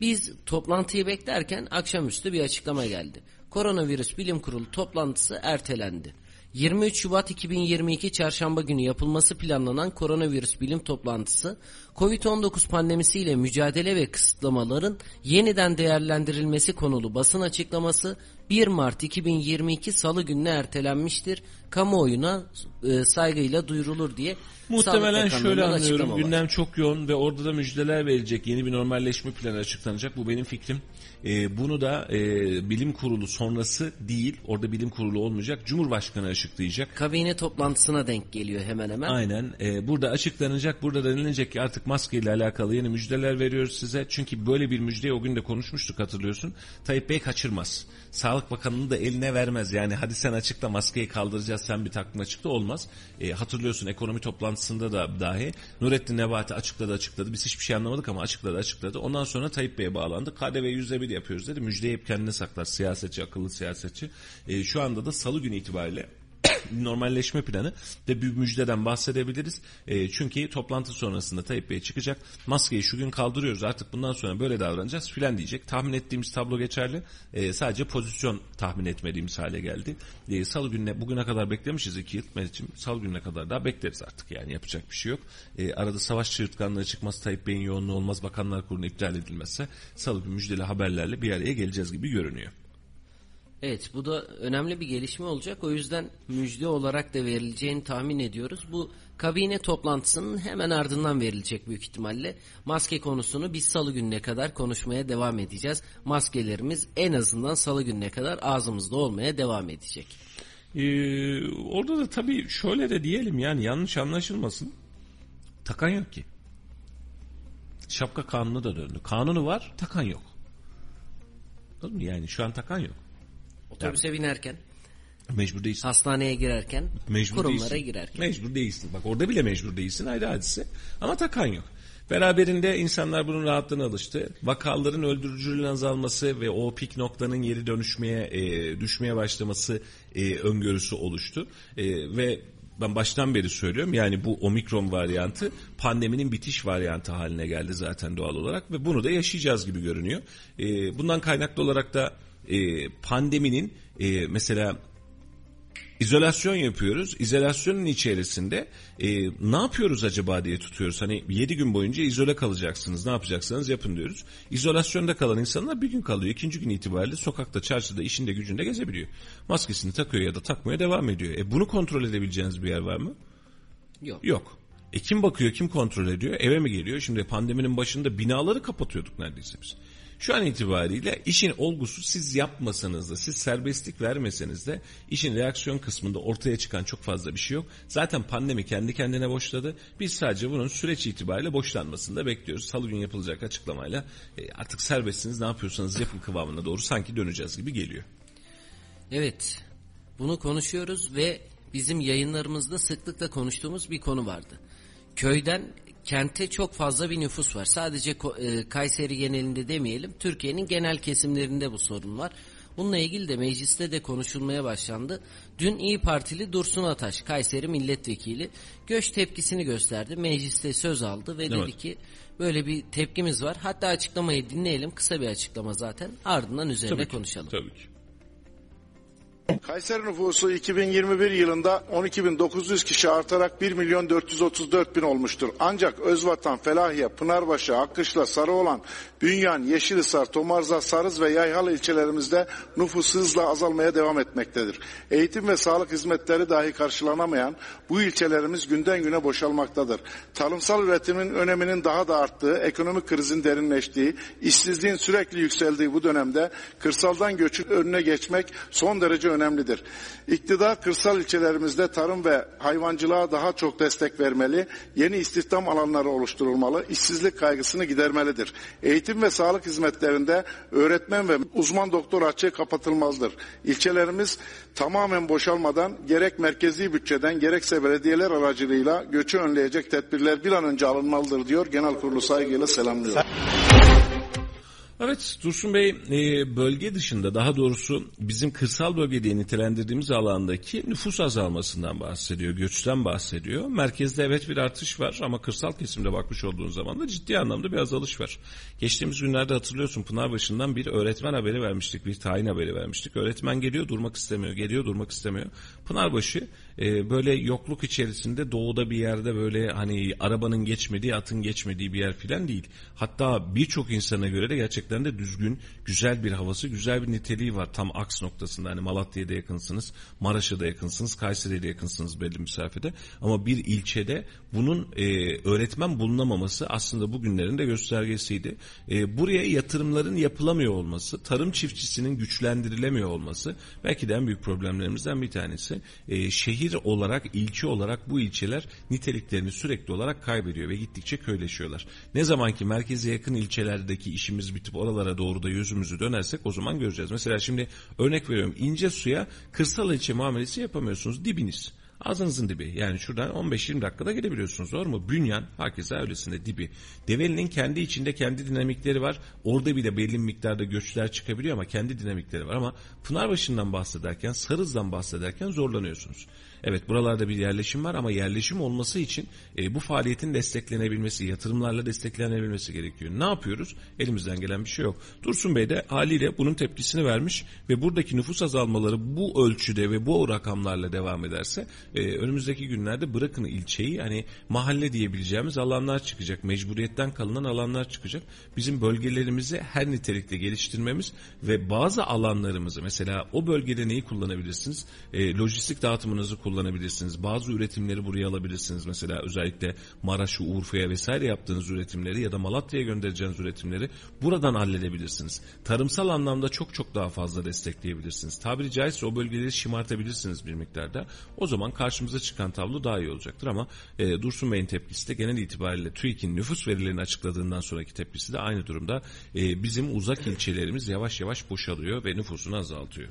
Biz toplantıyı beklerken akşamüstü bir açıklama geldi. Koronavirüs bilim kurulu toplantısı ertelendi. 23 Şubat 2022 çarşamba günü yapılması planlanan koronavirüs bilim toplantısı COVID-19 pandemisiyle mücadele ve kısıtlamaların yeniden değerlendirilmesi konulu basın açıklaması 1 Mart 2022 Salı gününe ertelenmiştir. Kamuoyuna e, saygıyla duyurulur diye Muhtemelen şöyle anlıyorum. Gündem çok yoğun ve orada da müjdeler verecek. Yeni bir normalleşme planı açıklanacak. Bu benim fikrim. Ee, bunu da e, bilim kurulu sonrası değil. Orada bilim kurulu olmayacak. Cumhurbaşkanı açıklayacak. Kabine toplantısına denk geliyor hemen hemen. Aynen. Ee, burada açıklanacak. Burada da denilecek ki artık maskeyle alakalı yeni müjdeler veriyoruz size. Çünkü böyle bir müjdeyi o gün de konuşmuştuk hatırlıyorsun. Tayyip Bey kaçırmaz. Sağlık Bakanı'nı da eline vermez. Yani hadi sen açıkla maskeyi kaldıracağız sen bir takma açıkla olmaz. Ee, hatırlıyorsun ekonomi toplantısında da dahi Nurettin Nebati açıkladı açıkladı. Biz hiçbir şey anlamadık ama açıkladı açıkladı. Ondan sonra Tayyip Bey'e bağlandı. KDV yüzde bir yapıyoruz dedi. Müjdeyi hep kendine saklar. Siyasetçi, akıllı siyasetçi. Ee, şu anda da salı günü itibariyle normalleşme planı ve bir müjdeden bahsedebiliriz. E, çünkü toplantı sonrasında Tayyip Bey çıkacak. Maskeyi şu gün kaldırıyoruz artık bundan sonra böyle davranacağız filan diyecek. Tahmin ettiğimiz tablo geçerli. E, sadece pozisyon tahmin etmediğimiz hale geldi. E, Salı gününe bugüne kadar beklemişiz iki yıl. Melih'ciğim Salı gününe kadar daha bekleriz artık yani yapacak bir şey yok. E, arada savaş çığırtkanlığı çıkmaz Tayyip Bey'in yoğunluğu olmaz bakanlar kurulu iptal edilmezse Salı günü müjdeli haberlerle bir araya geleceğiz gibi görünüyor. Evet bu da önemli bir gelişme olacak. O yüzden müjde olarak da verileceğini tahmin ediyoruz. Bu kabine toplantısının hemen ardından verilecek büyük ihtimalle. Maske konusunu biz salı gününe kadar konuşmaya devam edeceğiz. Maskelerimiz en azından salı gününe kadar ağzımızda olmaya devam edecek. Ee, orada da tabii şöyle de diyelim yani yanlış anlaşılmasın. Takan yok ki. Şapka kanunu da döndü. Kanunu var, takan yok. Anladın mı? Yani şu an takan yok. Otobüse binerken, Mecbur değilsin. hastaneye girerken, Mecbur kurumlara değilsin. girerken. Mecbur değilsin. Bak orada bile mecbur değilsin ayrı hadise. Ama takan yok. Beraberinde insanlar bunun rahatlığına alıştı. Vakaların öldürücülüğün azalması ve o pik noktanın geri dönüşmeye, e, düşmeye başlaması e, öngörüsü oluştu. E, ve ben baştan beri söylüyorum yani bu omikron varyantı pandeminin bitiş varyantı haline geldi zaten doğal olarak ve bunu da yaşayacağız gibi görünüyor. E, bundan kaynaklı olarak da e, pandeminin e, mesela İzolasyon yapıyoruz. İzolasyonun içerisinde e, ne yapıyoruz acaba diye tutuyoruz. Hani 7 gün boyunca izole kalacaksınız. Ne yapacaksanız yapın diyoruz. İzolasyonda kalan insanlar bir gün kalıyor. İkinci gün itibariyle sokakta, çarşıda, işinde, gücünde gezebiliyor. Maskesini takıyor ya da takmaya devam ediyor. E bunu kontrol edebileceğiniz bir yer var mı? Yok. Yok. E kim bakıyor, kim kontrol ediyor? Eve mi geliyor? Şimdi pandeminin başında binaları kapatıyorduk neredeyse biz. Şu an itibariyle işin olgusu siz yapmasanız da, siz serbestlik vermeseniz de işin reaksiyon kısmında ortaya çıkan çok fazla bir şey yok. Zaten pandemi kendi kendine boşladı. Biz sadece bunun süreç itibariyle boşlanmasını da bekliyoruz. Salı gün yapılacak açıklamayla e, artık serbestsiniz ne yapıyorsanız yapın kıvamına doğru sanki döneceğiz gibi geliyor. Evet. Bunu konuşuyoruz ve bizim yayınlarımızda sıklıkla konuştuğumuz bir konu vardı. Köyden kente çok fazla bir nüfus var. Sadece e, Kayseri genelinde demeyelim. Türkiye'nin genel kesimlerinde bu sorun var. Bununla ilgili de mecliste de konuşulmaya başlandı. Dün İyi Partili Dursun Ataş, Kayseri milletvekili göç tepkisini gösterdi. Mecliste söz aldı ve Evet. dedi ki böyle bir tepkimiz var. Hatta açıklamayı dinleyelim. Kısa bir açıklama zaten. Ardından üzerine Tabii ki, konuşalım. Tabii ki. Kayseri nüfusu 2021 yılında 12.900 kişi artarak 1 milyon 434 bin olmuştur. Ancak Özvatan, Felahiye, Pınarbaşı, Akkışla, Sarıoğlan, Bünyan, Yeşilhisar, Tomarza, Sarız ve Yayhalı ilçelerimizde nüfus hızla azalmaya devam etmektedir. Eğitim ve sağlık hizmetleri dahi karşılanamayan bu ilçelerimiz günden güne boşalmaktadır. Tarımsal üretimin öneminin daha da arttığı, ekonomik krizin derinleştiği, işsizliğin sürekli yükseldiği bu dönemde kırsaldan göçün önüne geçmek son derece önemlidir. İktidar kırsal ilçelerimizde tarım ve hayvancılığa daha çok destek vermeli, yeni istihdam alanları oluşturulmalı, işsizlik kaygısını gidermelidir. Eğitim ve sağlık hizmetlerinde öğretmen ve uzman doktor açığı kapatılmazdır. İlçelerimiz tamamen boşalmadan gerek merkezi bütçeden gerekse belediyeler aracılığıyla göçü önleyecek tedbirler bir an önce alınmalıdır diyor. Genel kurulu saygıyla selamlıyor. Evet Dursun Bey e, bölge dışında daha doğrusu bizim kırsal bölge diye nitelendirdiğimiz alandaki nüfus azalmasından bahsediyor, göçten bahsediyor. Merkezde evet bir artış var ama kırsal kesimde bakmış olduğun zaman da ciddi anlamda bir azalış var. Geçtiğimiz günlerde hatırlıyorsun Pınarbaşı'ndan bir öğretmen haberi vermiştik, bir tayin haberi vermiştik. Öğretmen geliyor durmak istemiyor, geliyor durmak istemiyor. Pınarbaşı e, böyle yokluk içerisinde doğuda bir yerde böyle hani arabanın geçmediği, atın geçmediği bir yer filan değil. Hatta birçok insana göre de gerçekten de düzgün, güzel bir havası, güzel bir niteliği var. Tam aks noktasında hani Malatya'da yakınsınız, Maraş'a da yakınsınız, Kayseri'ye de yakınsınız belli mesafede. Ama bir ilçede bunun e, öğretmen bulunamaması aslında bugünlerin de göstergesiydi. E, buraya yatırımların yapılamıyor olması, tarım çiftçisinin güçlendirilemiyor olması belki de en büyük problemlerimizden bir tanesi. E, şehir olarak, ilçe olarak bu ilçeler niteliklerini sürekli olarak kaybediyor ve gittikçe köyleşiyorlar. Ne zaman ki merkeze yakın ilçelerdeki işimiz bitip oralara doğru da yüzümüzü dönersek o zaman göreceğiz. Mesela şimdi örnek veriyorum ince suya kırsal ilçe muamelesi yapamıyorsunuz dibiniz. Ağzınızın dibi. Yani şuradan 15-20 dakikada gidebiliyorsunuz doğru mu? Bünyan herkese öylesinde dibi. Develinin kendi içinde kendi dinamikleri var. Orada bile belli miktarda göçler çıkabiliyor ama kendi dinamikleri var. Ama Pınarbaşı'ndan bahsederken, Sarız'dan bahsederken zorlanıyorsunuz. Evet buralarda bir yerleşim var ama yerleşim olması için e, bu faaliyetin desteklenebilmesi, yatırımlarla desteklenebilmesi gerekiyor. Ne yapıyoruz? Elimizden gelen bir şey yok. Dursun Bey de haliyle bunun tepkisini vermiş ve buradaki nüfus azalmaları bu ölçüde ve bu rakamlarla devam ederse e, önümüzdeki günlerde bırakın ilçeyi hani mahalle diyebileceğimiz alanlar çıkacak. Mecburiyetten kalınan alanlar çıkacak. Bizim bölgelerimizi her nitelikte geliştirmemiz ve bazı alanlarımızı mesela o bölgede neyi kullanabilirsiniz? E, lojistik dağıtımınızı kullanabilirsiniz. Bazı üretimleri buraya alabilirsiniz. Mesela özellikle Maraş'ı, Urfa'ya vesaire yaptığınız üretimleri ya da Malatya'ya göndereceğiniz üretimleri buradan halledebilirsiniz. Tarımsal anlamda çok çok daha fazla destekleyebilirsiniz. Tabiri caizse o bölgeleri şımartabilirsiniz bir miktarda. O zaman karşımıza çıkan tablo daha iyi olacaktır ama e, Dursun Bey'in tepkisi de genel itibariyle TÜİK'in nüfus verilerini açıkladığından sonraki tepkisi de aynı durumda. E, bizim uzak ilçelerimiz yavaş yavaş boşalıyor ve nüfusunu azaltıyor.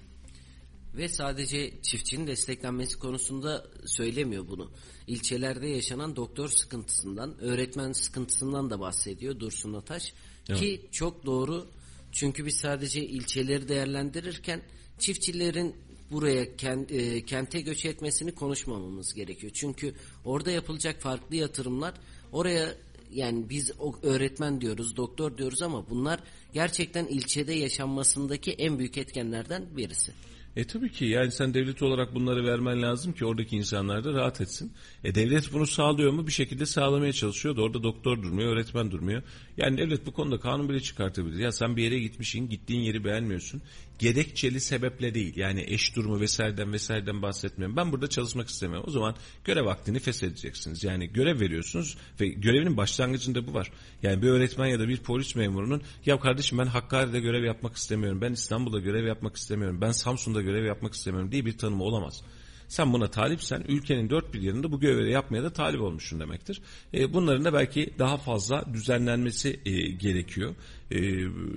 Ve sadece çiftçinin desteklenmesi konusunda söylemiyor bunu. İlçelerde yaşanan doktor sıkıntısından, öğretmen sıkıntısından da bahsediyor Dursun Ataş. Evet. Ki çok doğru. Çünkü biz sadece ilçeleri değerlendirirken çiftçilerin buraya kent, e, kente göç etmesini konuşmamamız gerekiyor. Çünkü orada yapılacak farklı yatırımlar oraya yani biz öğretmen diyoruz, doktor diyoruz ama bunlar gerçekten ilçede yaşanmasındaki en büyük etkenlerden birisi. E tabii ki yani sen devlet olarak bunları vermen lazım ki oradaki insanlar da rahat etsin. E devlet bunu sağlıyor mu? Bir şekilde sağlamaya çalışıyor da orada doktor durmuyor, öğretmen durmuyor. Yani devlet bu konuda kanun bile çıkartabilir. Ya sen bir yere gitmişsin, gittiğin yeri beğenmiyorsun. Gerekçeli sebeple değil. Yani eş durumu vesaireden vesaireden bahsetmiyorum. Ben burada çalışmak istemiyorum. O zaman görev vaktini feshedeceksiniz. Yani görev veriyorsunuz ve görevinin başlangıcında bu var. Yani bir öğretmen ya da bir polis memurunun ya kardeşim ben Hakkari'de görev yapmak istemiyorum. Ben İstanbul'da görev yapmak istemiyorum. Ben Samsun'da görev yapmak istemiyorum diye bir tanımı olamaz. Sen buna talipsen ülkenin dört bir yerinde bu görevi yapmaya da talip olmuşsun demektir. E, bunların da belki daha fazla düzenlenmesi e, gerekiyor. E,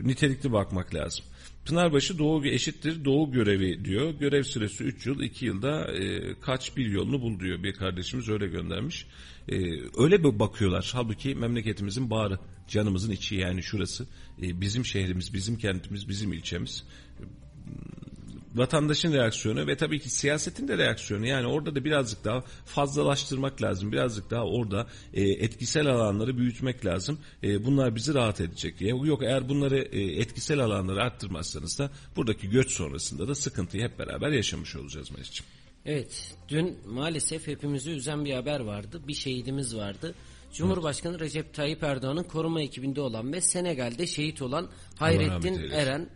nitelikli bakmak lazım. Pınarbaşı doğu eşittir doğu görevi diyor. Görev süresi 3 yıl 2 yılda e, kaç bir yolunu bul diyor. Bir kardeşimiz öyle göndermiş. E, öyle bir bakıyorlar. Halbuki memleketimizin bağrı, canımızın içi yani şurası. E, bizim şehrimiz, bizim kentimiz, bizim ilçemiz vatandaşın reaksiyonu ve tabii ki siyasetin de reaksiyonu. Yani orada da birazcık daha fazlalaştırmak lazım. Birazcık daha orada e, etkisel alanları büyütmek lazım. E, bunlar bizi rahat edecek. Yok eğer bunları e, etkisel alanları arttırmazsanız da buradaki göç sonrasında da sıkıntıyı hep beraber yaşamış olacağız Meclis'ciğim. Evet, dün maalesef hepimizi üzen bir haber vardı. Bir şehidimiz vardı. Cumhurbaşkanı. Recep Tayyip Erdoğan'ın koruma ekibinde olan ve Senegal'de şehit olan Hayrettin Eren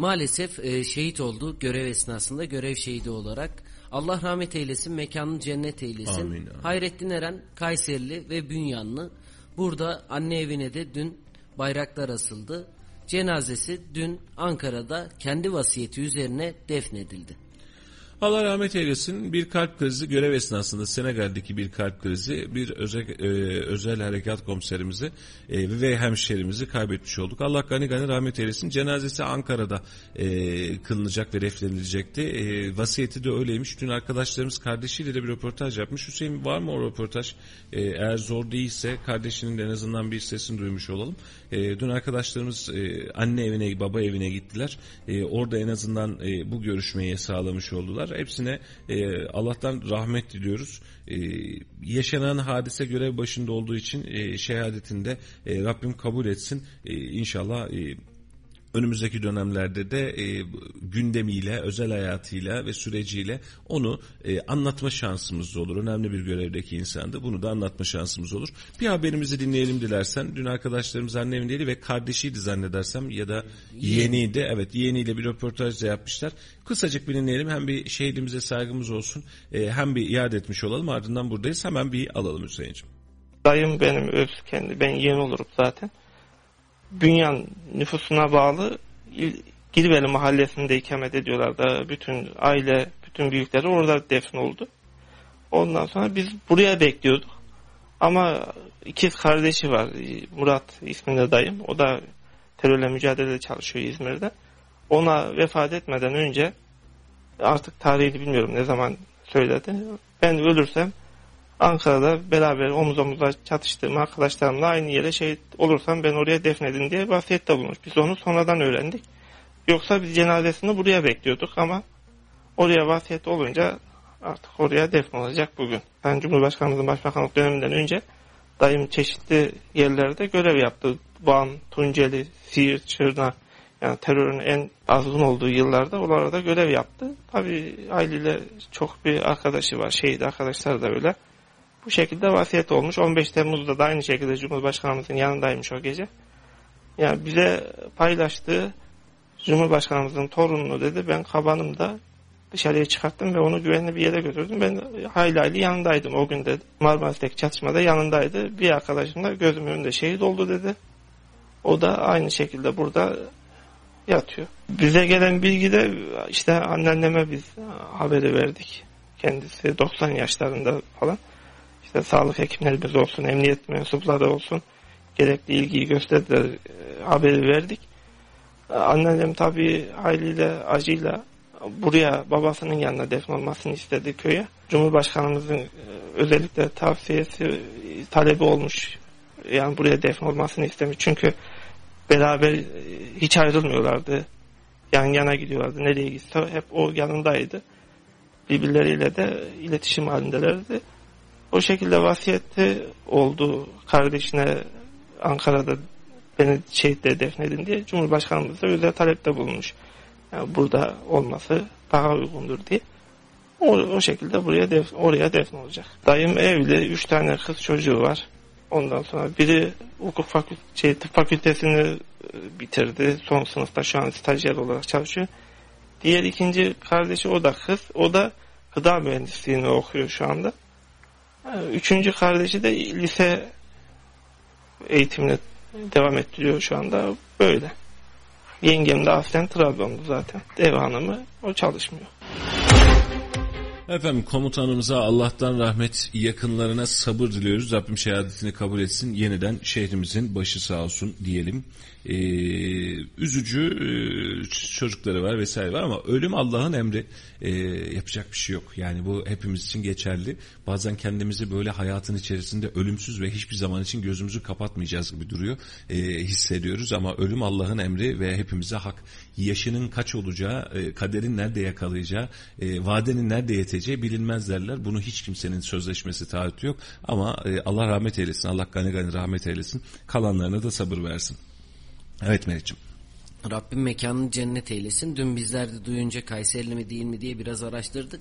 maalesef e, şehit oldu görev esnasında görev şehidi olarak. Allah rahmet eylesin, mekanını cennet eylesin. Amin, amin. Hayrettin Eren Kayserili ve Bünyanlı. Burada anne evine de dün bayraklar asıldı. Cenazesi dün Ankara'da kendi vasiyeti üzerine defnedildi. Allah rahmet eylesin. Bir kalp krizi görev esnasında Senegal'deki bir kalp krizi bir özel, e, özel harekat komiserimizi e, ve hemşerimizi kaybetmiş olduk. Allah gani gani rahmet eylesin. Cenazesi Ankara'da e, kılınacak ve reflenilecekti. E, vasiyeti de öyleymiş. Dün arkadaşlarımız kardeşiyle de bir röportaj yapmış. Hüseyin var mı o röportaj? E, eğer zor değilse kardeşinin de en azından bir sesini duymuş olalım. E, dün arkadaşlarımız e, anne evine, baba evine gittiler. E, orada en azından e, bu görüşmeyi sağlamış oldular. Hepsine e, Allah'tan rahmet diliyoruz. E, yaşanan hadise görev başında olduğu için e, şehadetinde e, Rabbim kabul etsin. E, inşallah e, önümüzdeki dönemlerde de e, gündemiyle, özel hayatıyla ve süreciyle onu e, anlatma şansımız da olur. Önemli bir görevdeki insandı. Bunu da anlatma şansımız olur. Bir haberimizi dinleyelim dilersen. Dün arkadaşlarımız annemdeydi ve kardeşiydi zannedersem ya da yeğeniydi. Evet yeğeniyle bir röportaj da yapmışlar. Kısacık bir dinleyelim. Hem bir şehidimize saygımız olsun. E, hem bir iade etmiş olalım. Ardından buradayız. Hemen bir alalım Hüseyin'ciğim. Dayım benim öz kendi. Ben yeğen olurum zaten. Bünyan nüfusuna bağlı Girveli mahallesinde ikamet ediyorlardı. Bütün aile, bütün büyükleri orada defn oldu. Ondan sonra biz buraya bekliyorduk. Ama ikiz kardeşi var. Murat isminde dayım. O da terörle mücadelede çalışıyor İzmir'de. Ona vefat etmeden önce artık tarihini bilmiyorum ne zaman söyledi. Ben ölürsem Ankara'da beraber omuz omuza çatıştığım arkadaşlarımla aynı yere şehit olursam ben oraya defnedin diye vasiyette bulmuş. Biz onu sonradan öğrendik. Yoksa biz cenazesini buraya bekliyorduk ama oraya vasiyet olunca artık oraya defnolacak bugün. Ben Cumhurbaşkanımızın başbakanlık döneminden önce dayım çeşitli yerlerde görev yaptı. Van, Tunceli, Siirt, Çırna yani terörün en azgın olduğu yıllarda oralarda görev yaptı. Tabi aileyle çok bir arkadaşı var. Şehit arkadaşlar da öyle. Bu şekilde vasiyet olmuş. 15 Temmuz'da da aynı şekilde Cumhurbaşkanımızın yanındaymış o gece. Yani bize paylaştığı Cumhurbaşkanımızın torununu dedi. Ben kabanımda dışarıya çıkarttım ve onu güvenli bir yere götürdüm. Ben hayli hayli yanındaydım o gün dedi. Marmaris'teki çatışmada yanındaydı. Bir arkadaşım da gözümün önünde şehit oldu dedi. O da aynı şekilde burada yatıyor. Bize gelen bilgi de işte anneanneme biz haberi verdik. Kendisi 90 yaşlarında falan işte sağlık hekimlerimiz olsun, emniyet mensupları olsun gerekli ilgiyi gösterdiler, e, haberi verdik. E, annem tabii haliyle, acıyla buraya babasının yanına defnolmasını istedi köye. Cumhurbaşkanımızın e, özellikle tavsiyesi, talebi olmuş. Yani buraya defnolmasını istemiş. Çünkü beraber e, hiç ayrılmıyorlardı. Yan yana gidiyorlardı. Nereye gitse hep o yanındaydı. Birbirleriyle de iletişim halindelerdi. O şekilde vasiyette oldu kardeşine Ankara'da beni şehitle defnedin diye Cumhurbaşkanımız da özel talepte bulunmuş. Yani burada olması daha uygundur diye. O, o şekilde buraya def, oraya defne olacak. Dayım evli, üç tane kız çocuğu var. Ondan sonra biri hukuk fakül şey, tıp fakültesini e, bitirdi. Son sınıfta şu an stajyer olarak çalışıyor. Diğer ikinci kardeşi o da kız. O da gıda mühendisliğini okuyor şu anda. Üçüncü kardeşi de lise eğitimine devam ettiriyor şu anda. Böyle. Yengem de aslen Trabzon'du zaten. Ev hanımı o çalışmıyor. Efendim komutanımıza Allah'tan rahmet, yakınlarına sabır diliyoruz. Rabbim şehadetini kabul etsin. Yeniden şehrimizin başı sağ olsun diyelim. Ee, üzücü e, çocukları var vesaire var ama ölüm Allah'ın emri. Ee, yapacak bir şey yok. Yani bu hepimiz için geçerli. Bazen kendimizi böyle hayatın içerisinde ölümsüz ve hiçbir zaman için gözümüzü kapatmayacağız gibi duruyor. Ee, hissediyoruz ama ölüm Allah'ın emri ve hepimize hak. Yaşının kaç olacağı, e, kaderin nerede yakalayacağı, e, vadenin nerede yeteceği bilinmez derler. Bunu hiç kimsenin sözleşmesi taahhütü yok. Ama e, Allah rahmet eylesin, Allah gani gani rahmet eylesin. Kalanlarına da sabır versin. Evet Meriç'im. Rabbim mekanını cennet eylesin. Dün bizler de duyunca Kayserili mi değil mi diye biraz araştırdık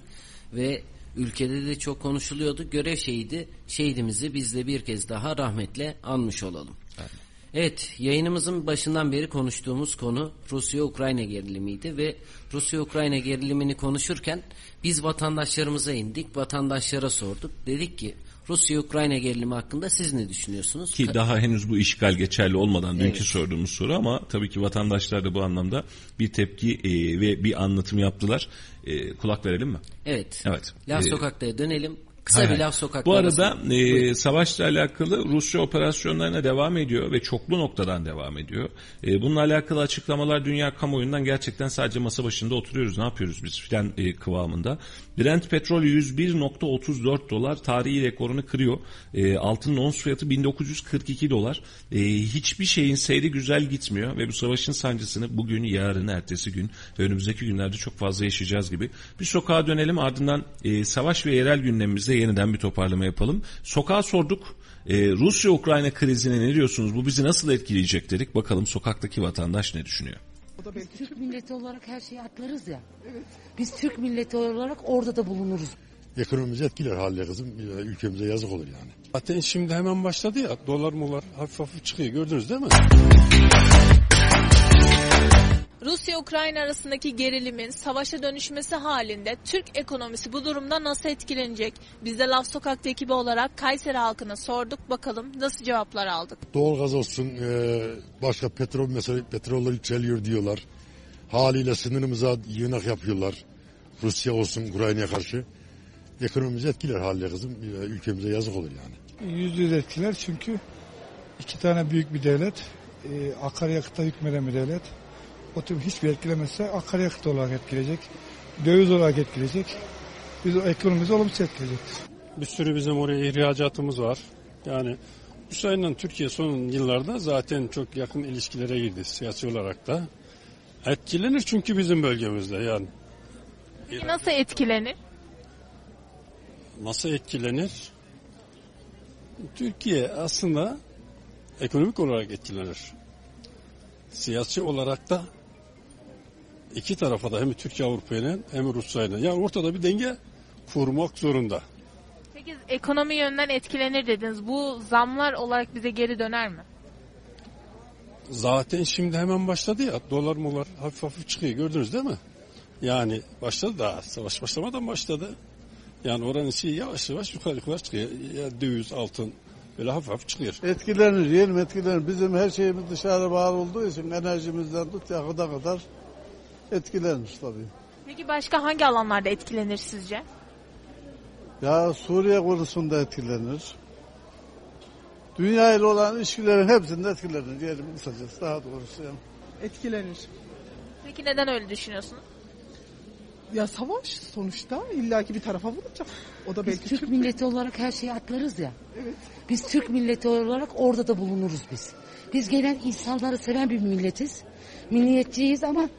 ve ülkede de çok konuşuluyordu. Görev şehidi, şehidimizi biz de bir kez daha rahmetle anmış olalım. Evet, yayınımızın başından beri konuştuğumuz konu Rusya-Ukrayna gerilimiydi ve Rusya-Ukrayna gerilimini konuşurken biz vatandaşlarımıza indik, vatandaşlara sorduk. Dedik ki Rusya-Ukrayna gerilimi hakkında siz ne düşünüyorsunuz? Ki daha henüz bu işgal geçerli olmadan dünkü Evet. sorduğumuz soru ama tabii ki vatandaşlar da bu anlamda bir tepki e, ve bir anlatım yaptılar. E, kulak verelim mi? Evet. Evet. Laf Ee, Sokak'ta'ya dönelim. Kısa bir. Laf Sokak'ta. Bu arada e, savaşla alakalı Rusya operasyonlarına devam ediyor ve çoklu noktadan devam ediyor. E, bununla alakalı açıklamalar dünya kamuoyundan gerçekten sadece masa başında oturuyoruz ne yapıyoruz biz filan e, kıvamında. Brent petrol 101.34 dolar tarihi rekorunu kırıyor. E, altının ons fiyatı 1942 dolar. E, hiçbir şeyin seyri güzel gitmiyor ve bu savaşın sancısını bugün, yarın, ertesi gün ve önümüzdeki günlerde çok fazla yaşayacağız gibi. Bir sokağa dönelim ardından e, savaş ve yerel gündemimizde yeniden bir toparlama yapalım. Sokağa sorduk. E, Rusya-Ukrayna krizine ne diyorsunuz? Bu bizi nasıl etkileyecek dedik. Bakalım sokaktaki vatandaş ne düşünüyor? Biz Türk milleti olarak her şeyi atlarız ya. Biz Türk milleti olarak orada da bulunuruz. Ekonomimizi etkiler halde kızım. Ülkemize yazık olur yani. Zaten şimdi hemen başladı ya dolar molar hafif hafif çıkıyor gördünüz değil mi? Rusya-Ukrayna arasındaki gerilimin savaşa dönüşmesi halinde Türk ekonomisi bu durumda nasıl etkilenecek? Biz de Laf Sokak'ta ekibi olarak Kayseri halkına sorduk. Bakalım nasıl cevaplar aldık? Doğalgaz olsun, e, başka petrol mesela petroller yükseliyor diyorlar. Haliyle sınırımıza yığınak yapıyorlar. Rusya olsun Ukrayna'ya karşı. Ekonomimizi etkiler halde kızım. Ya, Ülkemize yazık olur yani. Yüzde yüz etkiler çünkü iki tane büyük bir devlet, e, akaryakıta hükmeden bir devlet. O tür hiçbir etkilemezse akaryakıt olarak etkileyecek, döviz olarak etkileyecek. Biz ekonomimizi olumsuz etkileyecek. Bir sürü bizim oraya ihracatımız var. Yani Ukrayna Türkiye son yıllarda zaten çok yakın ilişkilere girdi siyasi olarak da. Etkilenir çünkü bizim bölgemizde yani. Nasıl etkilenir? Nasıl etkilenir? Türkiye aslında ekonomik olarak etkilenir. Siyasi olarak da iki tarafa da hem Türkiye Avrupa'yla hem Rusya'yla. Yani ortada bir denge kurmak zorunda. Peki ekonomi yönden etkilenir dediniz. Bu zamlar olarak bize geri döner mi? Zaten şimdi hemen başladı ya dolar molar hafif hafif çıkıyor gördünüz değil mi? Yani başladı daha savaş başlamadan başladı. Yani oranın şeyi yavaş yavaş yukarı yukarı çıkıyor. Ya döviz altın böyle hafif hafif çıkıyor. Etkilenir, yeğenim etkilenir. Bizim her şeyimiz dışarı bağlı olduğu için enerjimizden tut yakıda kadar etkilenir tabii. Peki başka hangi alanlarda etkilenir sizce? Ya Suriye konusunda etkilenir. Dünya ile olan ilişkilerin hepsinde etkilenir diyelim kısacası daha doğrusu. Yani. etkilenir. Peki neden öyle düşünüyorsunuz? Ya savaş sonuçta illaki bir tarafa vuracak. O da Biz belki Türk milleti olarak her şeyi atlarız ya. Biz Türk milleti olarak orada da bulunuruz biz. Biz gelen insanları seven bir milletiz. Milliyetçiyiz ama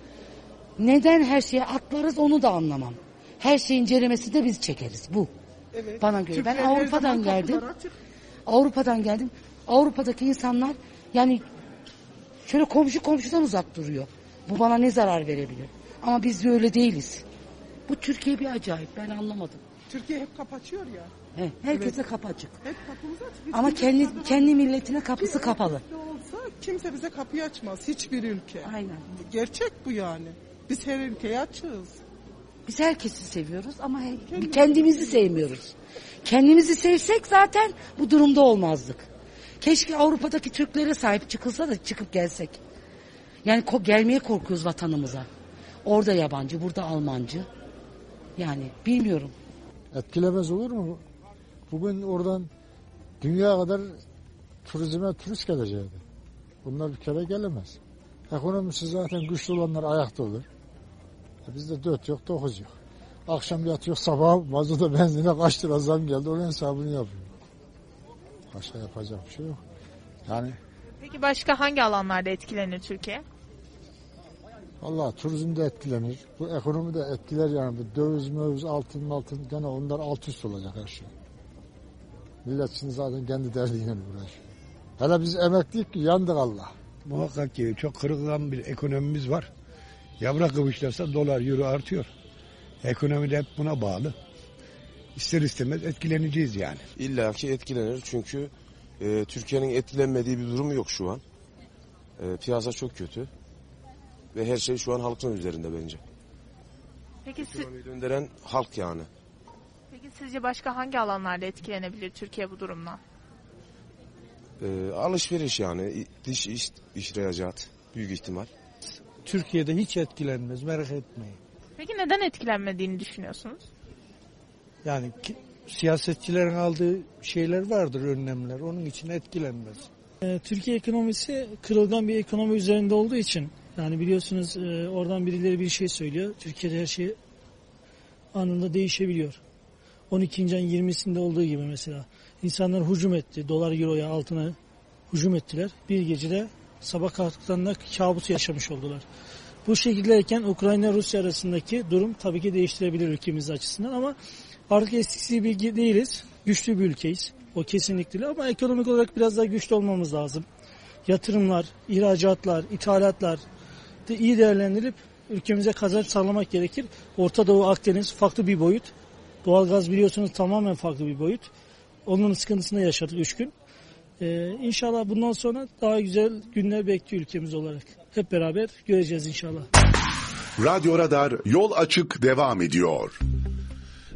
neden her şeye atlarız onu da anlamam. Her şeyin ceremesini de biz çekeriz bu. Evet. Bana göre. Ben Türkler Avrupa'dan geldim. Avrupa'dan geldim. Avrupa'daki insanlar yani şöyle komşu komşudan uzak duruyor. Bu bana ne zarar verebilir? Ama biz de öyle değiliz. Bu Türkiye bir acayip. Ben anlamadım. Türkiye hep kapı açıyor ya. He, herkese kapı açık. Hep kapımız açık. Ama kendi kapı- kendi milletine kapısı kapalı. Ne olsa kimse bize kapıyı açmaz. Hiçbir ülke. Aynen. Gerçek bu yani. Biz her ülkeye açığız. Biz herkesi seviyoruz ama he- kendimizi sevmiyoruz. Kendimizi sevsek zaten bu durumda olmazdık. Keşke Avrupa'daki Türklere sahip çıkılsa da çıkıp gelsek. Yani ko- gelmeye korkuyoruz vatanımıza. Orada yabancı, burada Almancı. Yani bilmiyorum. Etkilemez olur mu? Bugün oradan dünya kadar turizme turist geleceğiydi. Bunlar bir kere gelemez. Ekonomisi zaten güçlü olanlar ayakta olur. E bizde dört yok, dokuz yok. Akşam yatıyor, sabah mazota benzine kaç lira zam geldi, onun hesabını yapıyor. Başka yapacak bir şey yok. Yani Peki başka hangi alanlarda etkilenir Türkiye? Vallahi turizm de etkilenir. Bu ekonomi de etkiler yani. Bu döviz, möviz, altın, altın gene onlar alt üst olacak her şey. Millet şimdi zaten kendi derdiyle uğraşıyor. Hele biz emekliyik ki yandık Allah. Muhakkak ki çok kırılgan bir ekonomimiz var. Yavra kıvışlarsa dolar, euro artıyor. Ekonomi de hep buna bağlı. İster istemez etkileneceğiz yani. İlla ki etkilenir çünkü e, Türkiye'nin etkilenmediği bir durum yok şu an. E, piyasa çok kötü ve her şey şu an halkın üzerinde bence. Peki, si- Ekonomiyi döndüren halk yani. peki sizce başka hangi alanlarda etkilenebilir Türkiye bu durumdan? E, alışveriş yani dış iş, ihracat büyük ihtimal. Türkiye'de hiç etkilenmez merak etmeyin. Peki neden etkilenmediğini düşünüyorsunuz? Yani ki- siyasetçilerin aldığı şeyler vardır önlemler onun için etkilenmez. Ee, Türkiye ekonomisi kırılgan bir ekonomi üzerinde olduğu için yani biliyorsunuz e, oradan birileri bir şey söylüyor. Türkiye'de her şey anında değişebiliyor. 12. ayın 20'sinde olduğu gibi mesela. İnsanlar hücum etti. Dolar, euroya, altına hücum ettiler. Bir gecede sabah kalktıklarında kabus yaşamış oldular. Bu şekildeyken Ukrayna Rusya arasındaki durum tabii ki değiştirebilir ülkemiz açısından ama artık eskisi gibi değiliz. Güçlü bir ülkeyiz. O kesinlikle ama ekonomik olarak biraz daha güçlü olmamız lazım. Yatırımlar, ihracatlar, ithalatlar de iyi değerlendirilip ülkemize kazanç sağlamak gerekir. Orta Doğu Akdeniz farklı bir boyut. Doğalgaz biliyorsunuz tamamen farklı bir boyut. Onun sıkıntısını yaşadık 3 gün. Ee, inşallah bundan sonra daha güzel günler bekliyor ülkemiz olarak. Hep beraber göreceğiz inşallah. Radyo Radar yol açık devam ediyor.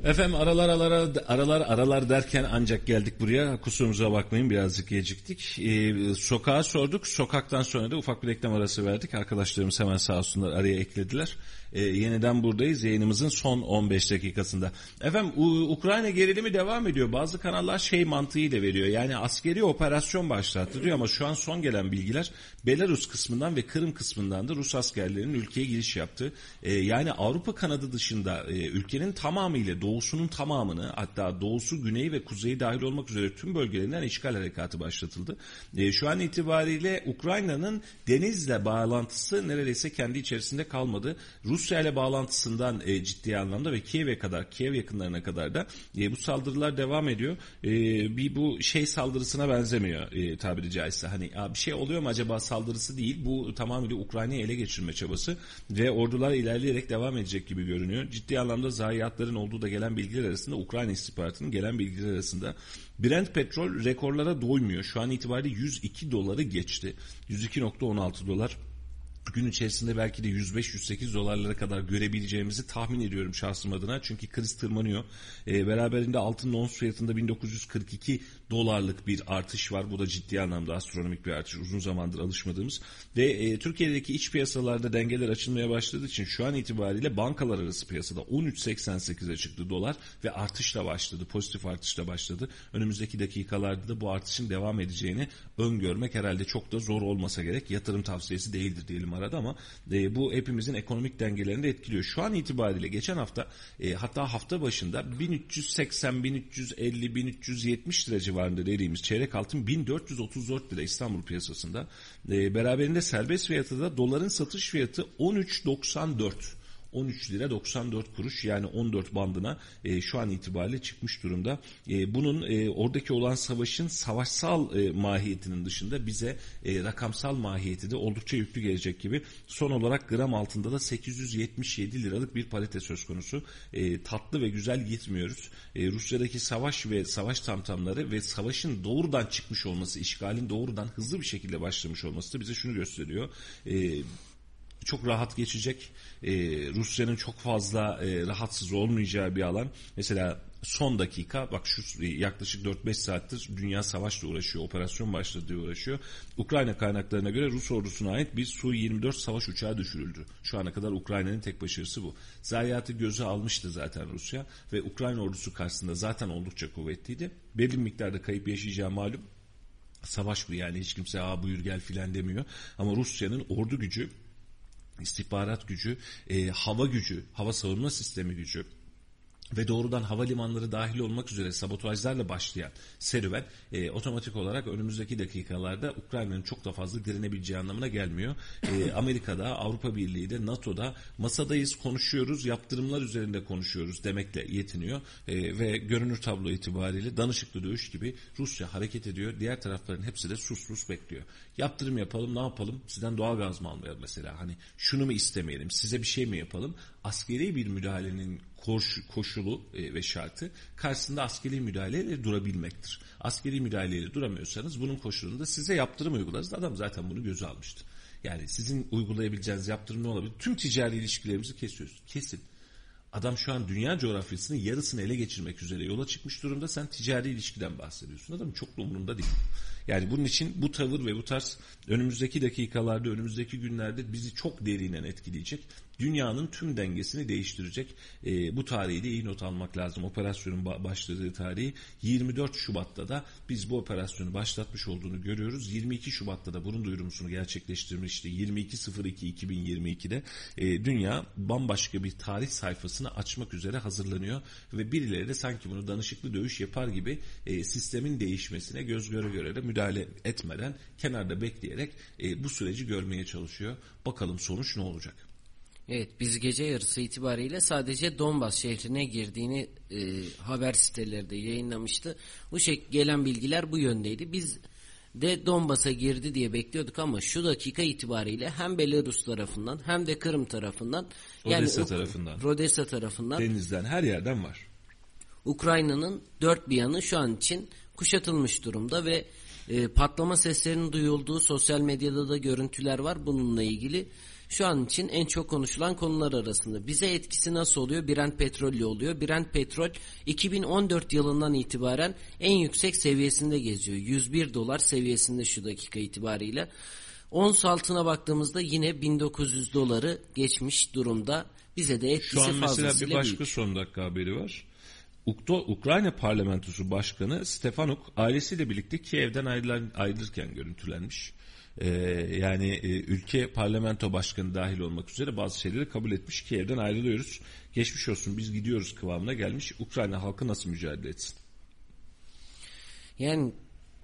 Efendim aralar aralar aralar aralar derken ancak geldik buraya. Kusurumuza bakmayın birazcık geciktik. Ee, sokağa sorduk. Sokaktan sonra da ufak bir reklam arası verdik. Arkadaşlarımız hemen sağ olsunlar araya eklediler. Ee, yeniden buradayız yayınımızın son 15 dakikasında. Efendim Ukrayna gerilimi devam ediyor. Bazı kanallar şey mantığıyla veriyor. Yani askeri operasyon başlattı diyor ama şu an son gelen bilgiler Belarus kısmından ve Kırım kısmından da Rus askerlerinin ülkeye giriş yaptı. Ee, yani Avrupa kanadı dışında e, ülkenin tamamıyla doğusunun tamamını hatta doğusu, güneyi ve kuzeyi dahil olmak üzere tüm bölgelerinden işgal harekatı başlatıldı. E, şu an itibariyle Ukrayna'nın denizle bağlantısı neredeyse kendi içerisinde kalmadı. Rusya ile bağlantısından e, ciddi anlamda ve Kiev'e kadar, Kiev yakınlarına kadar da e, bu saldırılar devam ediyor. E, bir bu şey saldırısına benzemiyor e, tabiri caizse. Hani "Aa, bir şey oluyor mu acaba saldırısı değil. Bu tamamıyla Ukrayna'yı ele geçirme çabası ve ordular ilerleyerek devam edecek gibi görünüyor. Ciddi anlamda zayiatların olduğu da gelen bilgiler arasında Ukrayna istihbaratının gelen bilgiler arasında Brent petrol rekorlara doymuyor. Şu an itibariyle 102 doları geçti. 102.16 dolar gün içerisinde belki de 105-108 dolarlara kadar görebileceğimizi tahmin ediyorum şahsım adına. Çünkü kriz tırmanıyor. E, beraberinde altın ons fiyatında 1942 dolarlık bir artış var. Bu da ciddi anlamda astronomik bir artış. Uzun zamandır alışmadığımız. Ve e, Türkiye'deki iç piyasalarda dengeler açılmaya başladığı için şu an itibariyle bankalar arası piyasada 13.88'e çıktı dolar ve artışla başladı. Pozitif artışla başladı. Önümüzdeki dakikalarda da bu artışın devam edeceğini öngörmek herhalde çok da zor olmasa gerek. Yatırım tavsiyesi değildir diyelim arada ama e, bu hepimizin ekonomik dengelerini de etkiliyor. Şu an itibariyle geçen hafta e, hatta hafta başında 1380, 1350, 1370 lira civarında dediğimiz çeyrek altın 1434 lira İstanbul piyasasında. E, beraberinde serbest fiyatı da doların satış fiyatı 13.94. 13 lira 94 kuruş yani 14 bandına e, şu an itibariyle çıkmış durumda. E, bunun e, oradaki olan savaşın savaşsal e, mahiyetinin dışında bize e, rakamsal mahiyeti de oldukça yüklü gelecek gibi. Son olarak gram altında da 877 liralık bir parite söz konusu. E, tatlı ve güzel gitmiyoruz. E, Rusya'daki savaş ve savaş tamtamları ve savaşın doğrudan çıkmış olması, işgalin doğrudan hızlı bir şekilde başlamış olması da bize şunu gösteriyor. E, çok rahat geçecek. E, Rusya'nın çok fazla e, rahatsız olmayacağı bir alan. Mesela son dakika bak şu yaklaşık 4-5 saattir dünya savaşla uğraşıyor. Operasyon başladı diye uğraşıyor. Ukrayna kaynaklarına göre Rus ordusuna ait bir Su-24 savaş uçağı düşürüldü. Şu ana kadar Ukrayna'nın tek başarısı bu. Zayiatı göze almıştı zaten Rusya ve Ukrayna ordusu karşısında zaten oldukça kuvvetliydi. Belli miktarda kayıp yaşayacağı malum. Savaş bu yani hiç kimse aa buyur gel filan demiyor. Ama Rusya'nın ordu gücü, istihbarat gücü, e, hava gücü, hava savunma sistemi gücü, ve doğrudan havalimanları dahil olmak üzere sabotajlarla başlayan serüven e, otomatik olarak önümüzdeki dakikalarda Ukrayna'nın çok da fazla direnebileceği anlamına gelmiyor. E, Amerika'da, Avrupa Birliği'de, NATO'da masadayız, konuşuyoruz, yaptırımlar üzerinde konuşuyoruz demekle yetiniyor. E, ve görünür tablo itibariyle danışıklı dövüş gibi Rusya hareket ediyor. Diğer tarafların hepsi de sus sus bekliyor. Yaptırım yapalım, ne yapalım? Sizden doğal gaz mı almayalım mesela? Hani şunu mu istemeyelim, size bir şey mi yapalım? Askeri bir müdahalenin koşulu e, ve şartı karşısında askeri müdahaleyle durabilmektir. Askeri müdahaleyle duramıyorsanız bunun koşulunda size yaptırım uygularız. Adam zaten bunu göze almıştı. Yani sizin uygulayabileceğiniz yaptırım ne olabilir? Tüm ticari ilişkilerimizi kesiyoruz. Kesin. Adam şu an dünya coğrafyasının yarısını ele geçirmek üzere yola çıkmış durumda. Sen ticari ilişkiden bahsediyorsun. Adam çok da umurunda değil. Yani bunun için bu tavır ve bu tarz önümüzdeki dakikalarda, önümüzdeki günlerde bizi çok derinen etkileyecek dünyanın tüm dengesini değiştirecek. E, bu tarihi de iyi not almak lazım. Operasyonun başladığı tarihi 24 Şubat'ta da biz bu operasyonu başlatmış olduğunu görüyoruz. 22 Şubat'ta da bunun duyurumsunu gerçekleştirmişti. 22.02.2022'de e, dünya bambaşka bir tarih sayfasını açmak üzere hazırlanıyor ve birileri de sanki bunu danışıklı dövüş yapar gibi e, sistemin değişmesine göz göre göre de müdahale etmeden kenarda bekleyerek e, bu süreci görmeye çalışıyor. Bakalım sonuç ne olacak? Evet biz gece yarısı itibariyle sadece Donbas şehrine girdiğini e, haber siteleri de yayınlamıştı. Bu şey gelen bilgiler bu yöndeydi. Biz de Donbas'a girdi diye bekliyorduk ama şu dakika itibariyle hem Belarus tarafından hem de Kırım tarafından Odessa yani tarafından Rodessa tarafından denizden her yerden var. Ukrayna'nın dört bir yanı şu an için kuşatılmış durumda ve e, patlama seslerinin duyulduğu sosyal medyada da görüntüler var bununla ilgili şu an için en çok konuşulan konular arasında. Bize etkisi nasıl oluyor? Brent petrolle oluyor. Brent petrol 2014 yılından itibaren en yüksek seviyesinde geziyor. 101 dolar seviyesinde şu dakika itibariyle. Ons altına baktığımızda yine 1900 doları geçmiş durumda. Bize de etkisi fazlasıyla Şu an mesela bir başka büyük. son dakika haberi var. Ukrayna Parlamentosu Başkanı Stefanuk ailesiyle birlikte Kiev'den ayrılırken görüntülenmiş. Ee, yani e, ülke parlamento başkanı dahil olmak üzere bazı şeyleri kabul etmiş ki evden ayrılıyoruz. Geçmiş olsun biz gidiyoruz kıvamına gelmiş. Ukrayna halkı nasıl mücadele etsin? Yani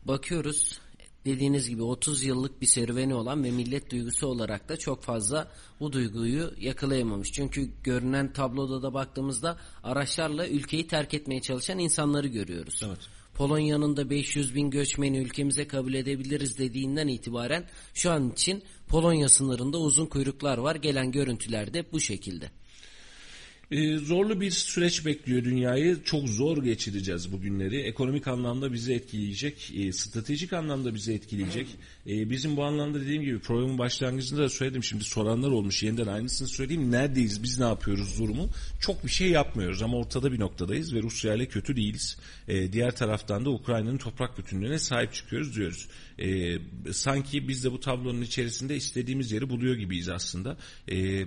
bakıyoruz dediğiniz gibi 30 yıllık bir serüveni olan ve millet duygusu olarak da çok fazla bu duyguyu yakalayamamış. Çünkü görünen tabloda da baktığımızda araçlarla ülkeyi terk etmeye çalışan insanları görüyoruz. Evet. Polonya'nın da 500 bin göçmeni ülkemize kabul edebiliriz dediğinden itibaren şu an için Polonya sınırında uzun kuyruklar var. Gelen görüntüler de bu şekilde. Ee, zorlu bir süreç bekliyor dünyayı. Çok zor geçireceğiz bu günleri. Ekonomik anlamda bizi etkileyecek, e, stratejik anlamda bizi etkileyecek. E, bizim bu anlamda dediğim gibi programın başlangıcında da söyledim. Şimdi soranlar olmuş. Yeniden aynısını söyleyeyim. Neredeyiz? Biz ne yapıyoruz durumu? Çok bir şey yapmıyoruz ama ortada bir noktadayız ve Rusya ile kötü değiliz. E, diğer taraftan da Ukrayna'nın toprak bütünlüğüne sahip çıkıyoruz diyoruz. E, sanki biz de bu tablonun içerisinde istediğimiz yeri buluyor gibiyiz aslında. E,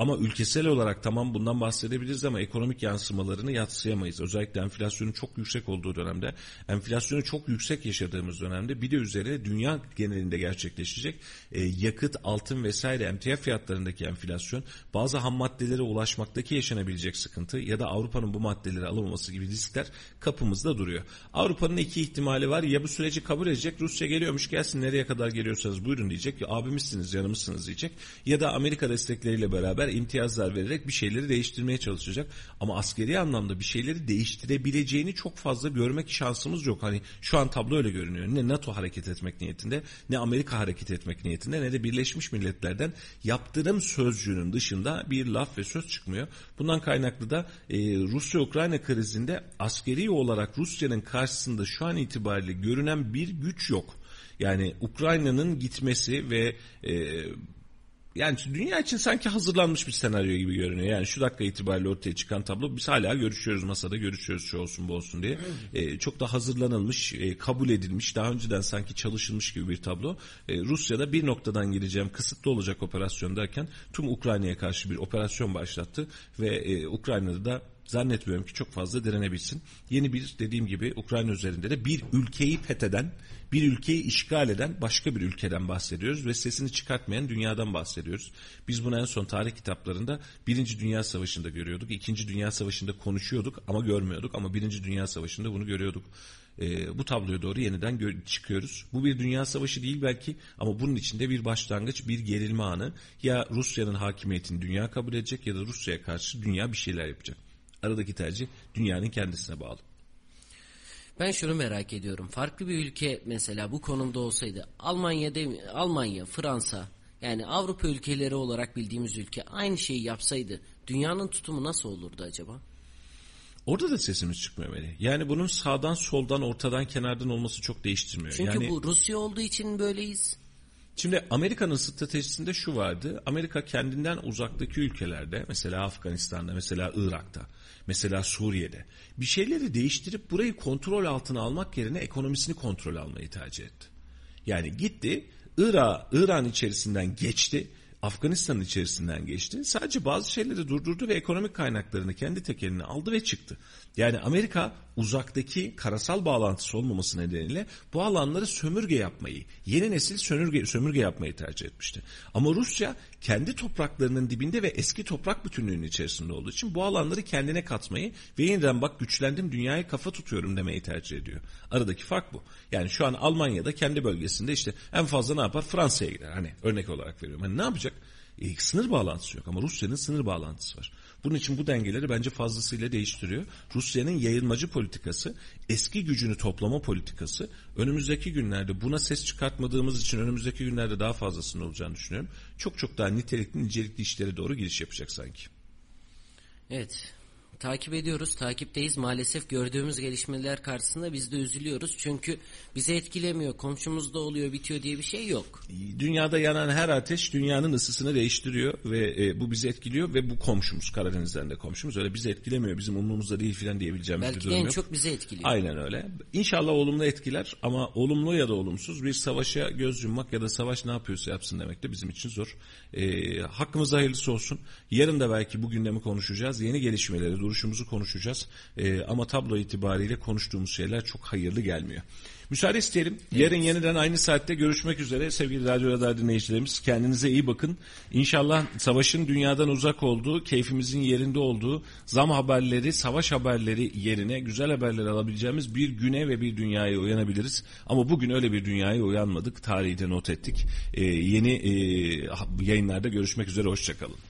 ama ülkesel olarak tamam bundan bahsedebiliriz ama ekonomik yansımalarını yatsıyamayız. Özellikle enflasyonun çok yüksek olduğu dönemde, enflasyonu çok yüksek yaşadığımız dönemde bir de üzerine dünya genelinde gerçekleşecek e, yakıt, altın vesaire emtia fiyatlarındaki enflasyon, bazı ham maddelere ulaşmaktaki yaşanabilecek sıkıntı ya da Avrupa'nın bu maddeleri alamaması gibi riskler kapımızda duruyor. Avrupa'nın iki ihtimali var. Ya bu süreci kabul edecek, Rusya geliyormuş gelsin nereye kadar geliyorsanız buyurun diyecek. Ya abimizsiniz, yanımızsınız diyecek. Ya da Amerika destekleriyle beraber imtiyazlar vererek bir şeyleri değiştirmeye çalışacak. Ama askeri anlamda bir şeyleri değiştirebileceğini çok fazla görmek şansımız yok. Hani şu an tablo öyle görünüyor. Ne NATO hareket etmek niyetinde, ne Amerika hareket etmek niyetinde, ne de Birleşmiş Milletler'den yaptırım sözcüğünün dışında bir laf ve söz çıkmıyor. Bundan kaynaklı da e, Rusya-Ukrayna krizinde askeri olarak Rusya'nın karşısında şu an itibariyle görünen bir güç yok. Yani Ukrayna'nın gitmesi ve e, yani dünya için sanki hazırlanmış bir senaryo gibi görünüyor. Yani şu dakika itibariyle ortaya çıkan tablo biz hala görüşüyoruz masada görüşüyoruz şu olsun bu olsun diye. E, çok da hazırlanılmış, e, kabul edilmiş, daha önceden sanki çalışılmış gibi bir tablo. E, Rusya'da bir noktadan gireceğim kısıtlı olacak operasyon derken tüm Ukrayna'ya karşı bir operasyon başlattı ve e, Ukrayna'da da zannetmiyorum ki çok fazla direnebilsin. Yeni bir dediğim gibi Ukrayna üzerinde de bir ülkeyi fetheden, bir ülkeyi işgal eden başka bir ülkeden bahsediyoruz ve sesini çıkartmayan dünyadan bahsediyoruz. Biz bunu en son tarih kitaplarında Birinci Dünya Savaşı'nda görüyorduk. İkinci Dünya Savaşı'nda konuşuyorduk ama görmüyorduk ama Birinci Dünya Savaşı'nda bunu görüyorduk. Ee, bu tabloya doğru yeniden gö- çıkıyoruz. Bu bir dünya savaşı değil belki ama bunun içinde bir başlangıç, bir gerilme anı. Ya Rusya'nın hakimiyetini dünya kabul edecek ya da Rusya'ya karşı dünya bir şeyler yapacak. Aradaki tercih dünyanın kendisine bağlı. Ben şunu merak ediyorum. Farklı bir ülke mesela bu konumda olsaydı Almanya değil Almanya, Fransa yani Avrupa ülkeleri olarak bildiğimiz ülke aynı şeyi yapsaydı dünyanın tutumu nasıl olurdu acaba? Orada da sesimiz çıkmıyor Melih. Yani bunun sağdan, soldan, ortadan, kenardan olması çok değiştirmiyor. Çünkü yani... bu Rusya olduğu için böyleyiz. Şimdi Amerika'nın stratejisinde şu vardı. Amerika kendinden uzaktaki ülkelerde mesela Afganistan'da, mesela Irak'ta, mesela Suriye'de bir şeyleri değiştirip burayı kontrol altına almak yerine ekonomisini kontrol almayı tercih etti. Yani gitti Irak, İran içerisinden geçti. Afganistan'ın içerisinden geçti. Sadece bazı şeyleri durdurdu ve ekonomik kaynaklarını kendi tekeline aldı ve çıktı. Yani Amerika uzaktaki karasal bağlantısı olmaması nedeniyle bu alanları sömürge yapmayı, yeni nesil sömürge, sömürge yapmayı tercih etmişti. Ama Rusya kendi topraklarının dibinde ve eski toprak bütünlüğünün içerisinde olduğu için bu alanları kendine katmayı ve yeniden bak güçlendim dünyaya kafa tutuyorum demeyi tercih ediyor. Aradaki fark bu. Yani şu an Almanya'da kendi bölgesinde işte en fazla ne yapar? Fransa'ya gider. Hani örnek olarak veriyorum. Hani ne yapacak? E, sınır bağlantısı yok ama Rusya'nın sınır bağlantısı var. Bunun için bu dengeleri bence fazlasıyla değiştiriyor. Rusya'nın yayılmacı politikası, eski gücünü toplama politikası önümüzdeki günlerde buna ses çıkartmadığımız için önümüzdeki günlerde daha fazlasının olacağını düşünüyorum. Çok çok daha nitelikli nicelikli işlere doğru giriş yapacak sanki. Evet takip ediyoruz, takipteyiz. Maalesef gördüğümüz gelişmeler karşısında biz de üzülüyoruz. Çünkü bizi etkilemiyor, komşumuzda oluyor, bitiyor diye bir şey yok. Dünyada yanan her ateş dünyanın ısısını değiştiriyor ve e, bu bizi etkiliyor ve bu komşumuz, Karadeniz'den de komşumuz. Öyle bizi etkilemiyor, bizim umurumuzda değil filan diyebileceğimiz Belki bir durum en yok. çok bizi etkiliyor. Aynen öyle. İnşallah olumlu etkiler ama olumlu ya da olumsuz bir savaşa göz yummak ya da savaş ne yapıyorsa yapsın demek de bizim için zor. E, hakkımızda hayırlısı olsun. Yarın da belki bu gündemi konuşacağız. Yeni gelişmeleri, duruşumuzu konuşacağız. E, ama tablo itibariyle konuştuğumuz şeyler çok hayırlı gelmiyor. Müsaade isteyelim. Yarın yeniden aynı saatte görüşmek üzere sevgili Radyo Radar dinleyicilerimiz. Kendinize iyi bakın. İnşallah savaşın dünyadan uzak olduğu, keyfimizin yerinde olduğu, zam haberleri, savaş haberleri yerine güzel haberler alabileceğimiz bir güne ve bir dünyaya uyanabiliriz. Ama bugün öyle bir dünyaya uyanmadık. Tarihi de not ettik. E, yeni e, yayınlarda görüşmek üzere. Hoşçakalın.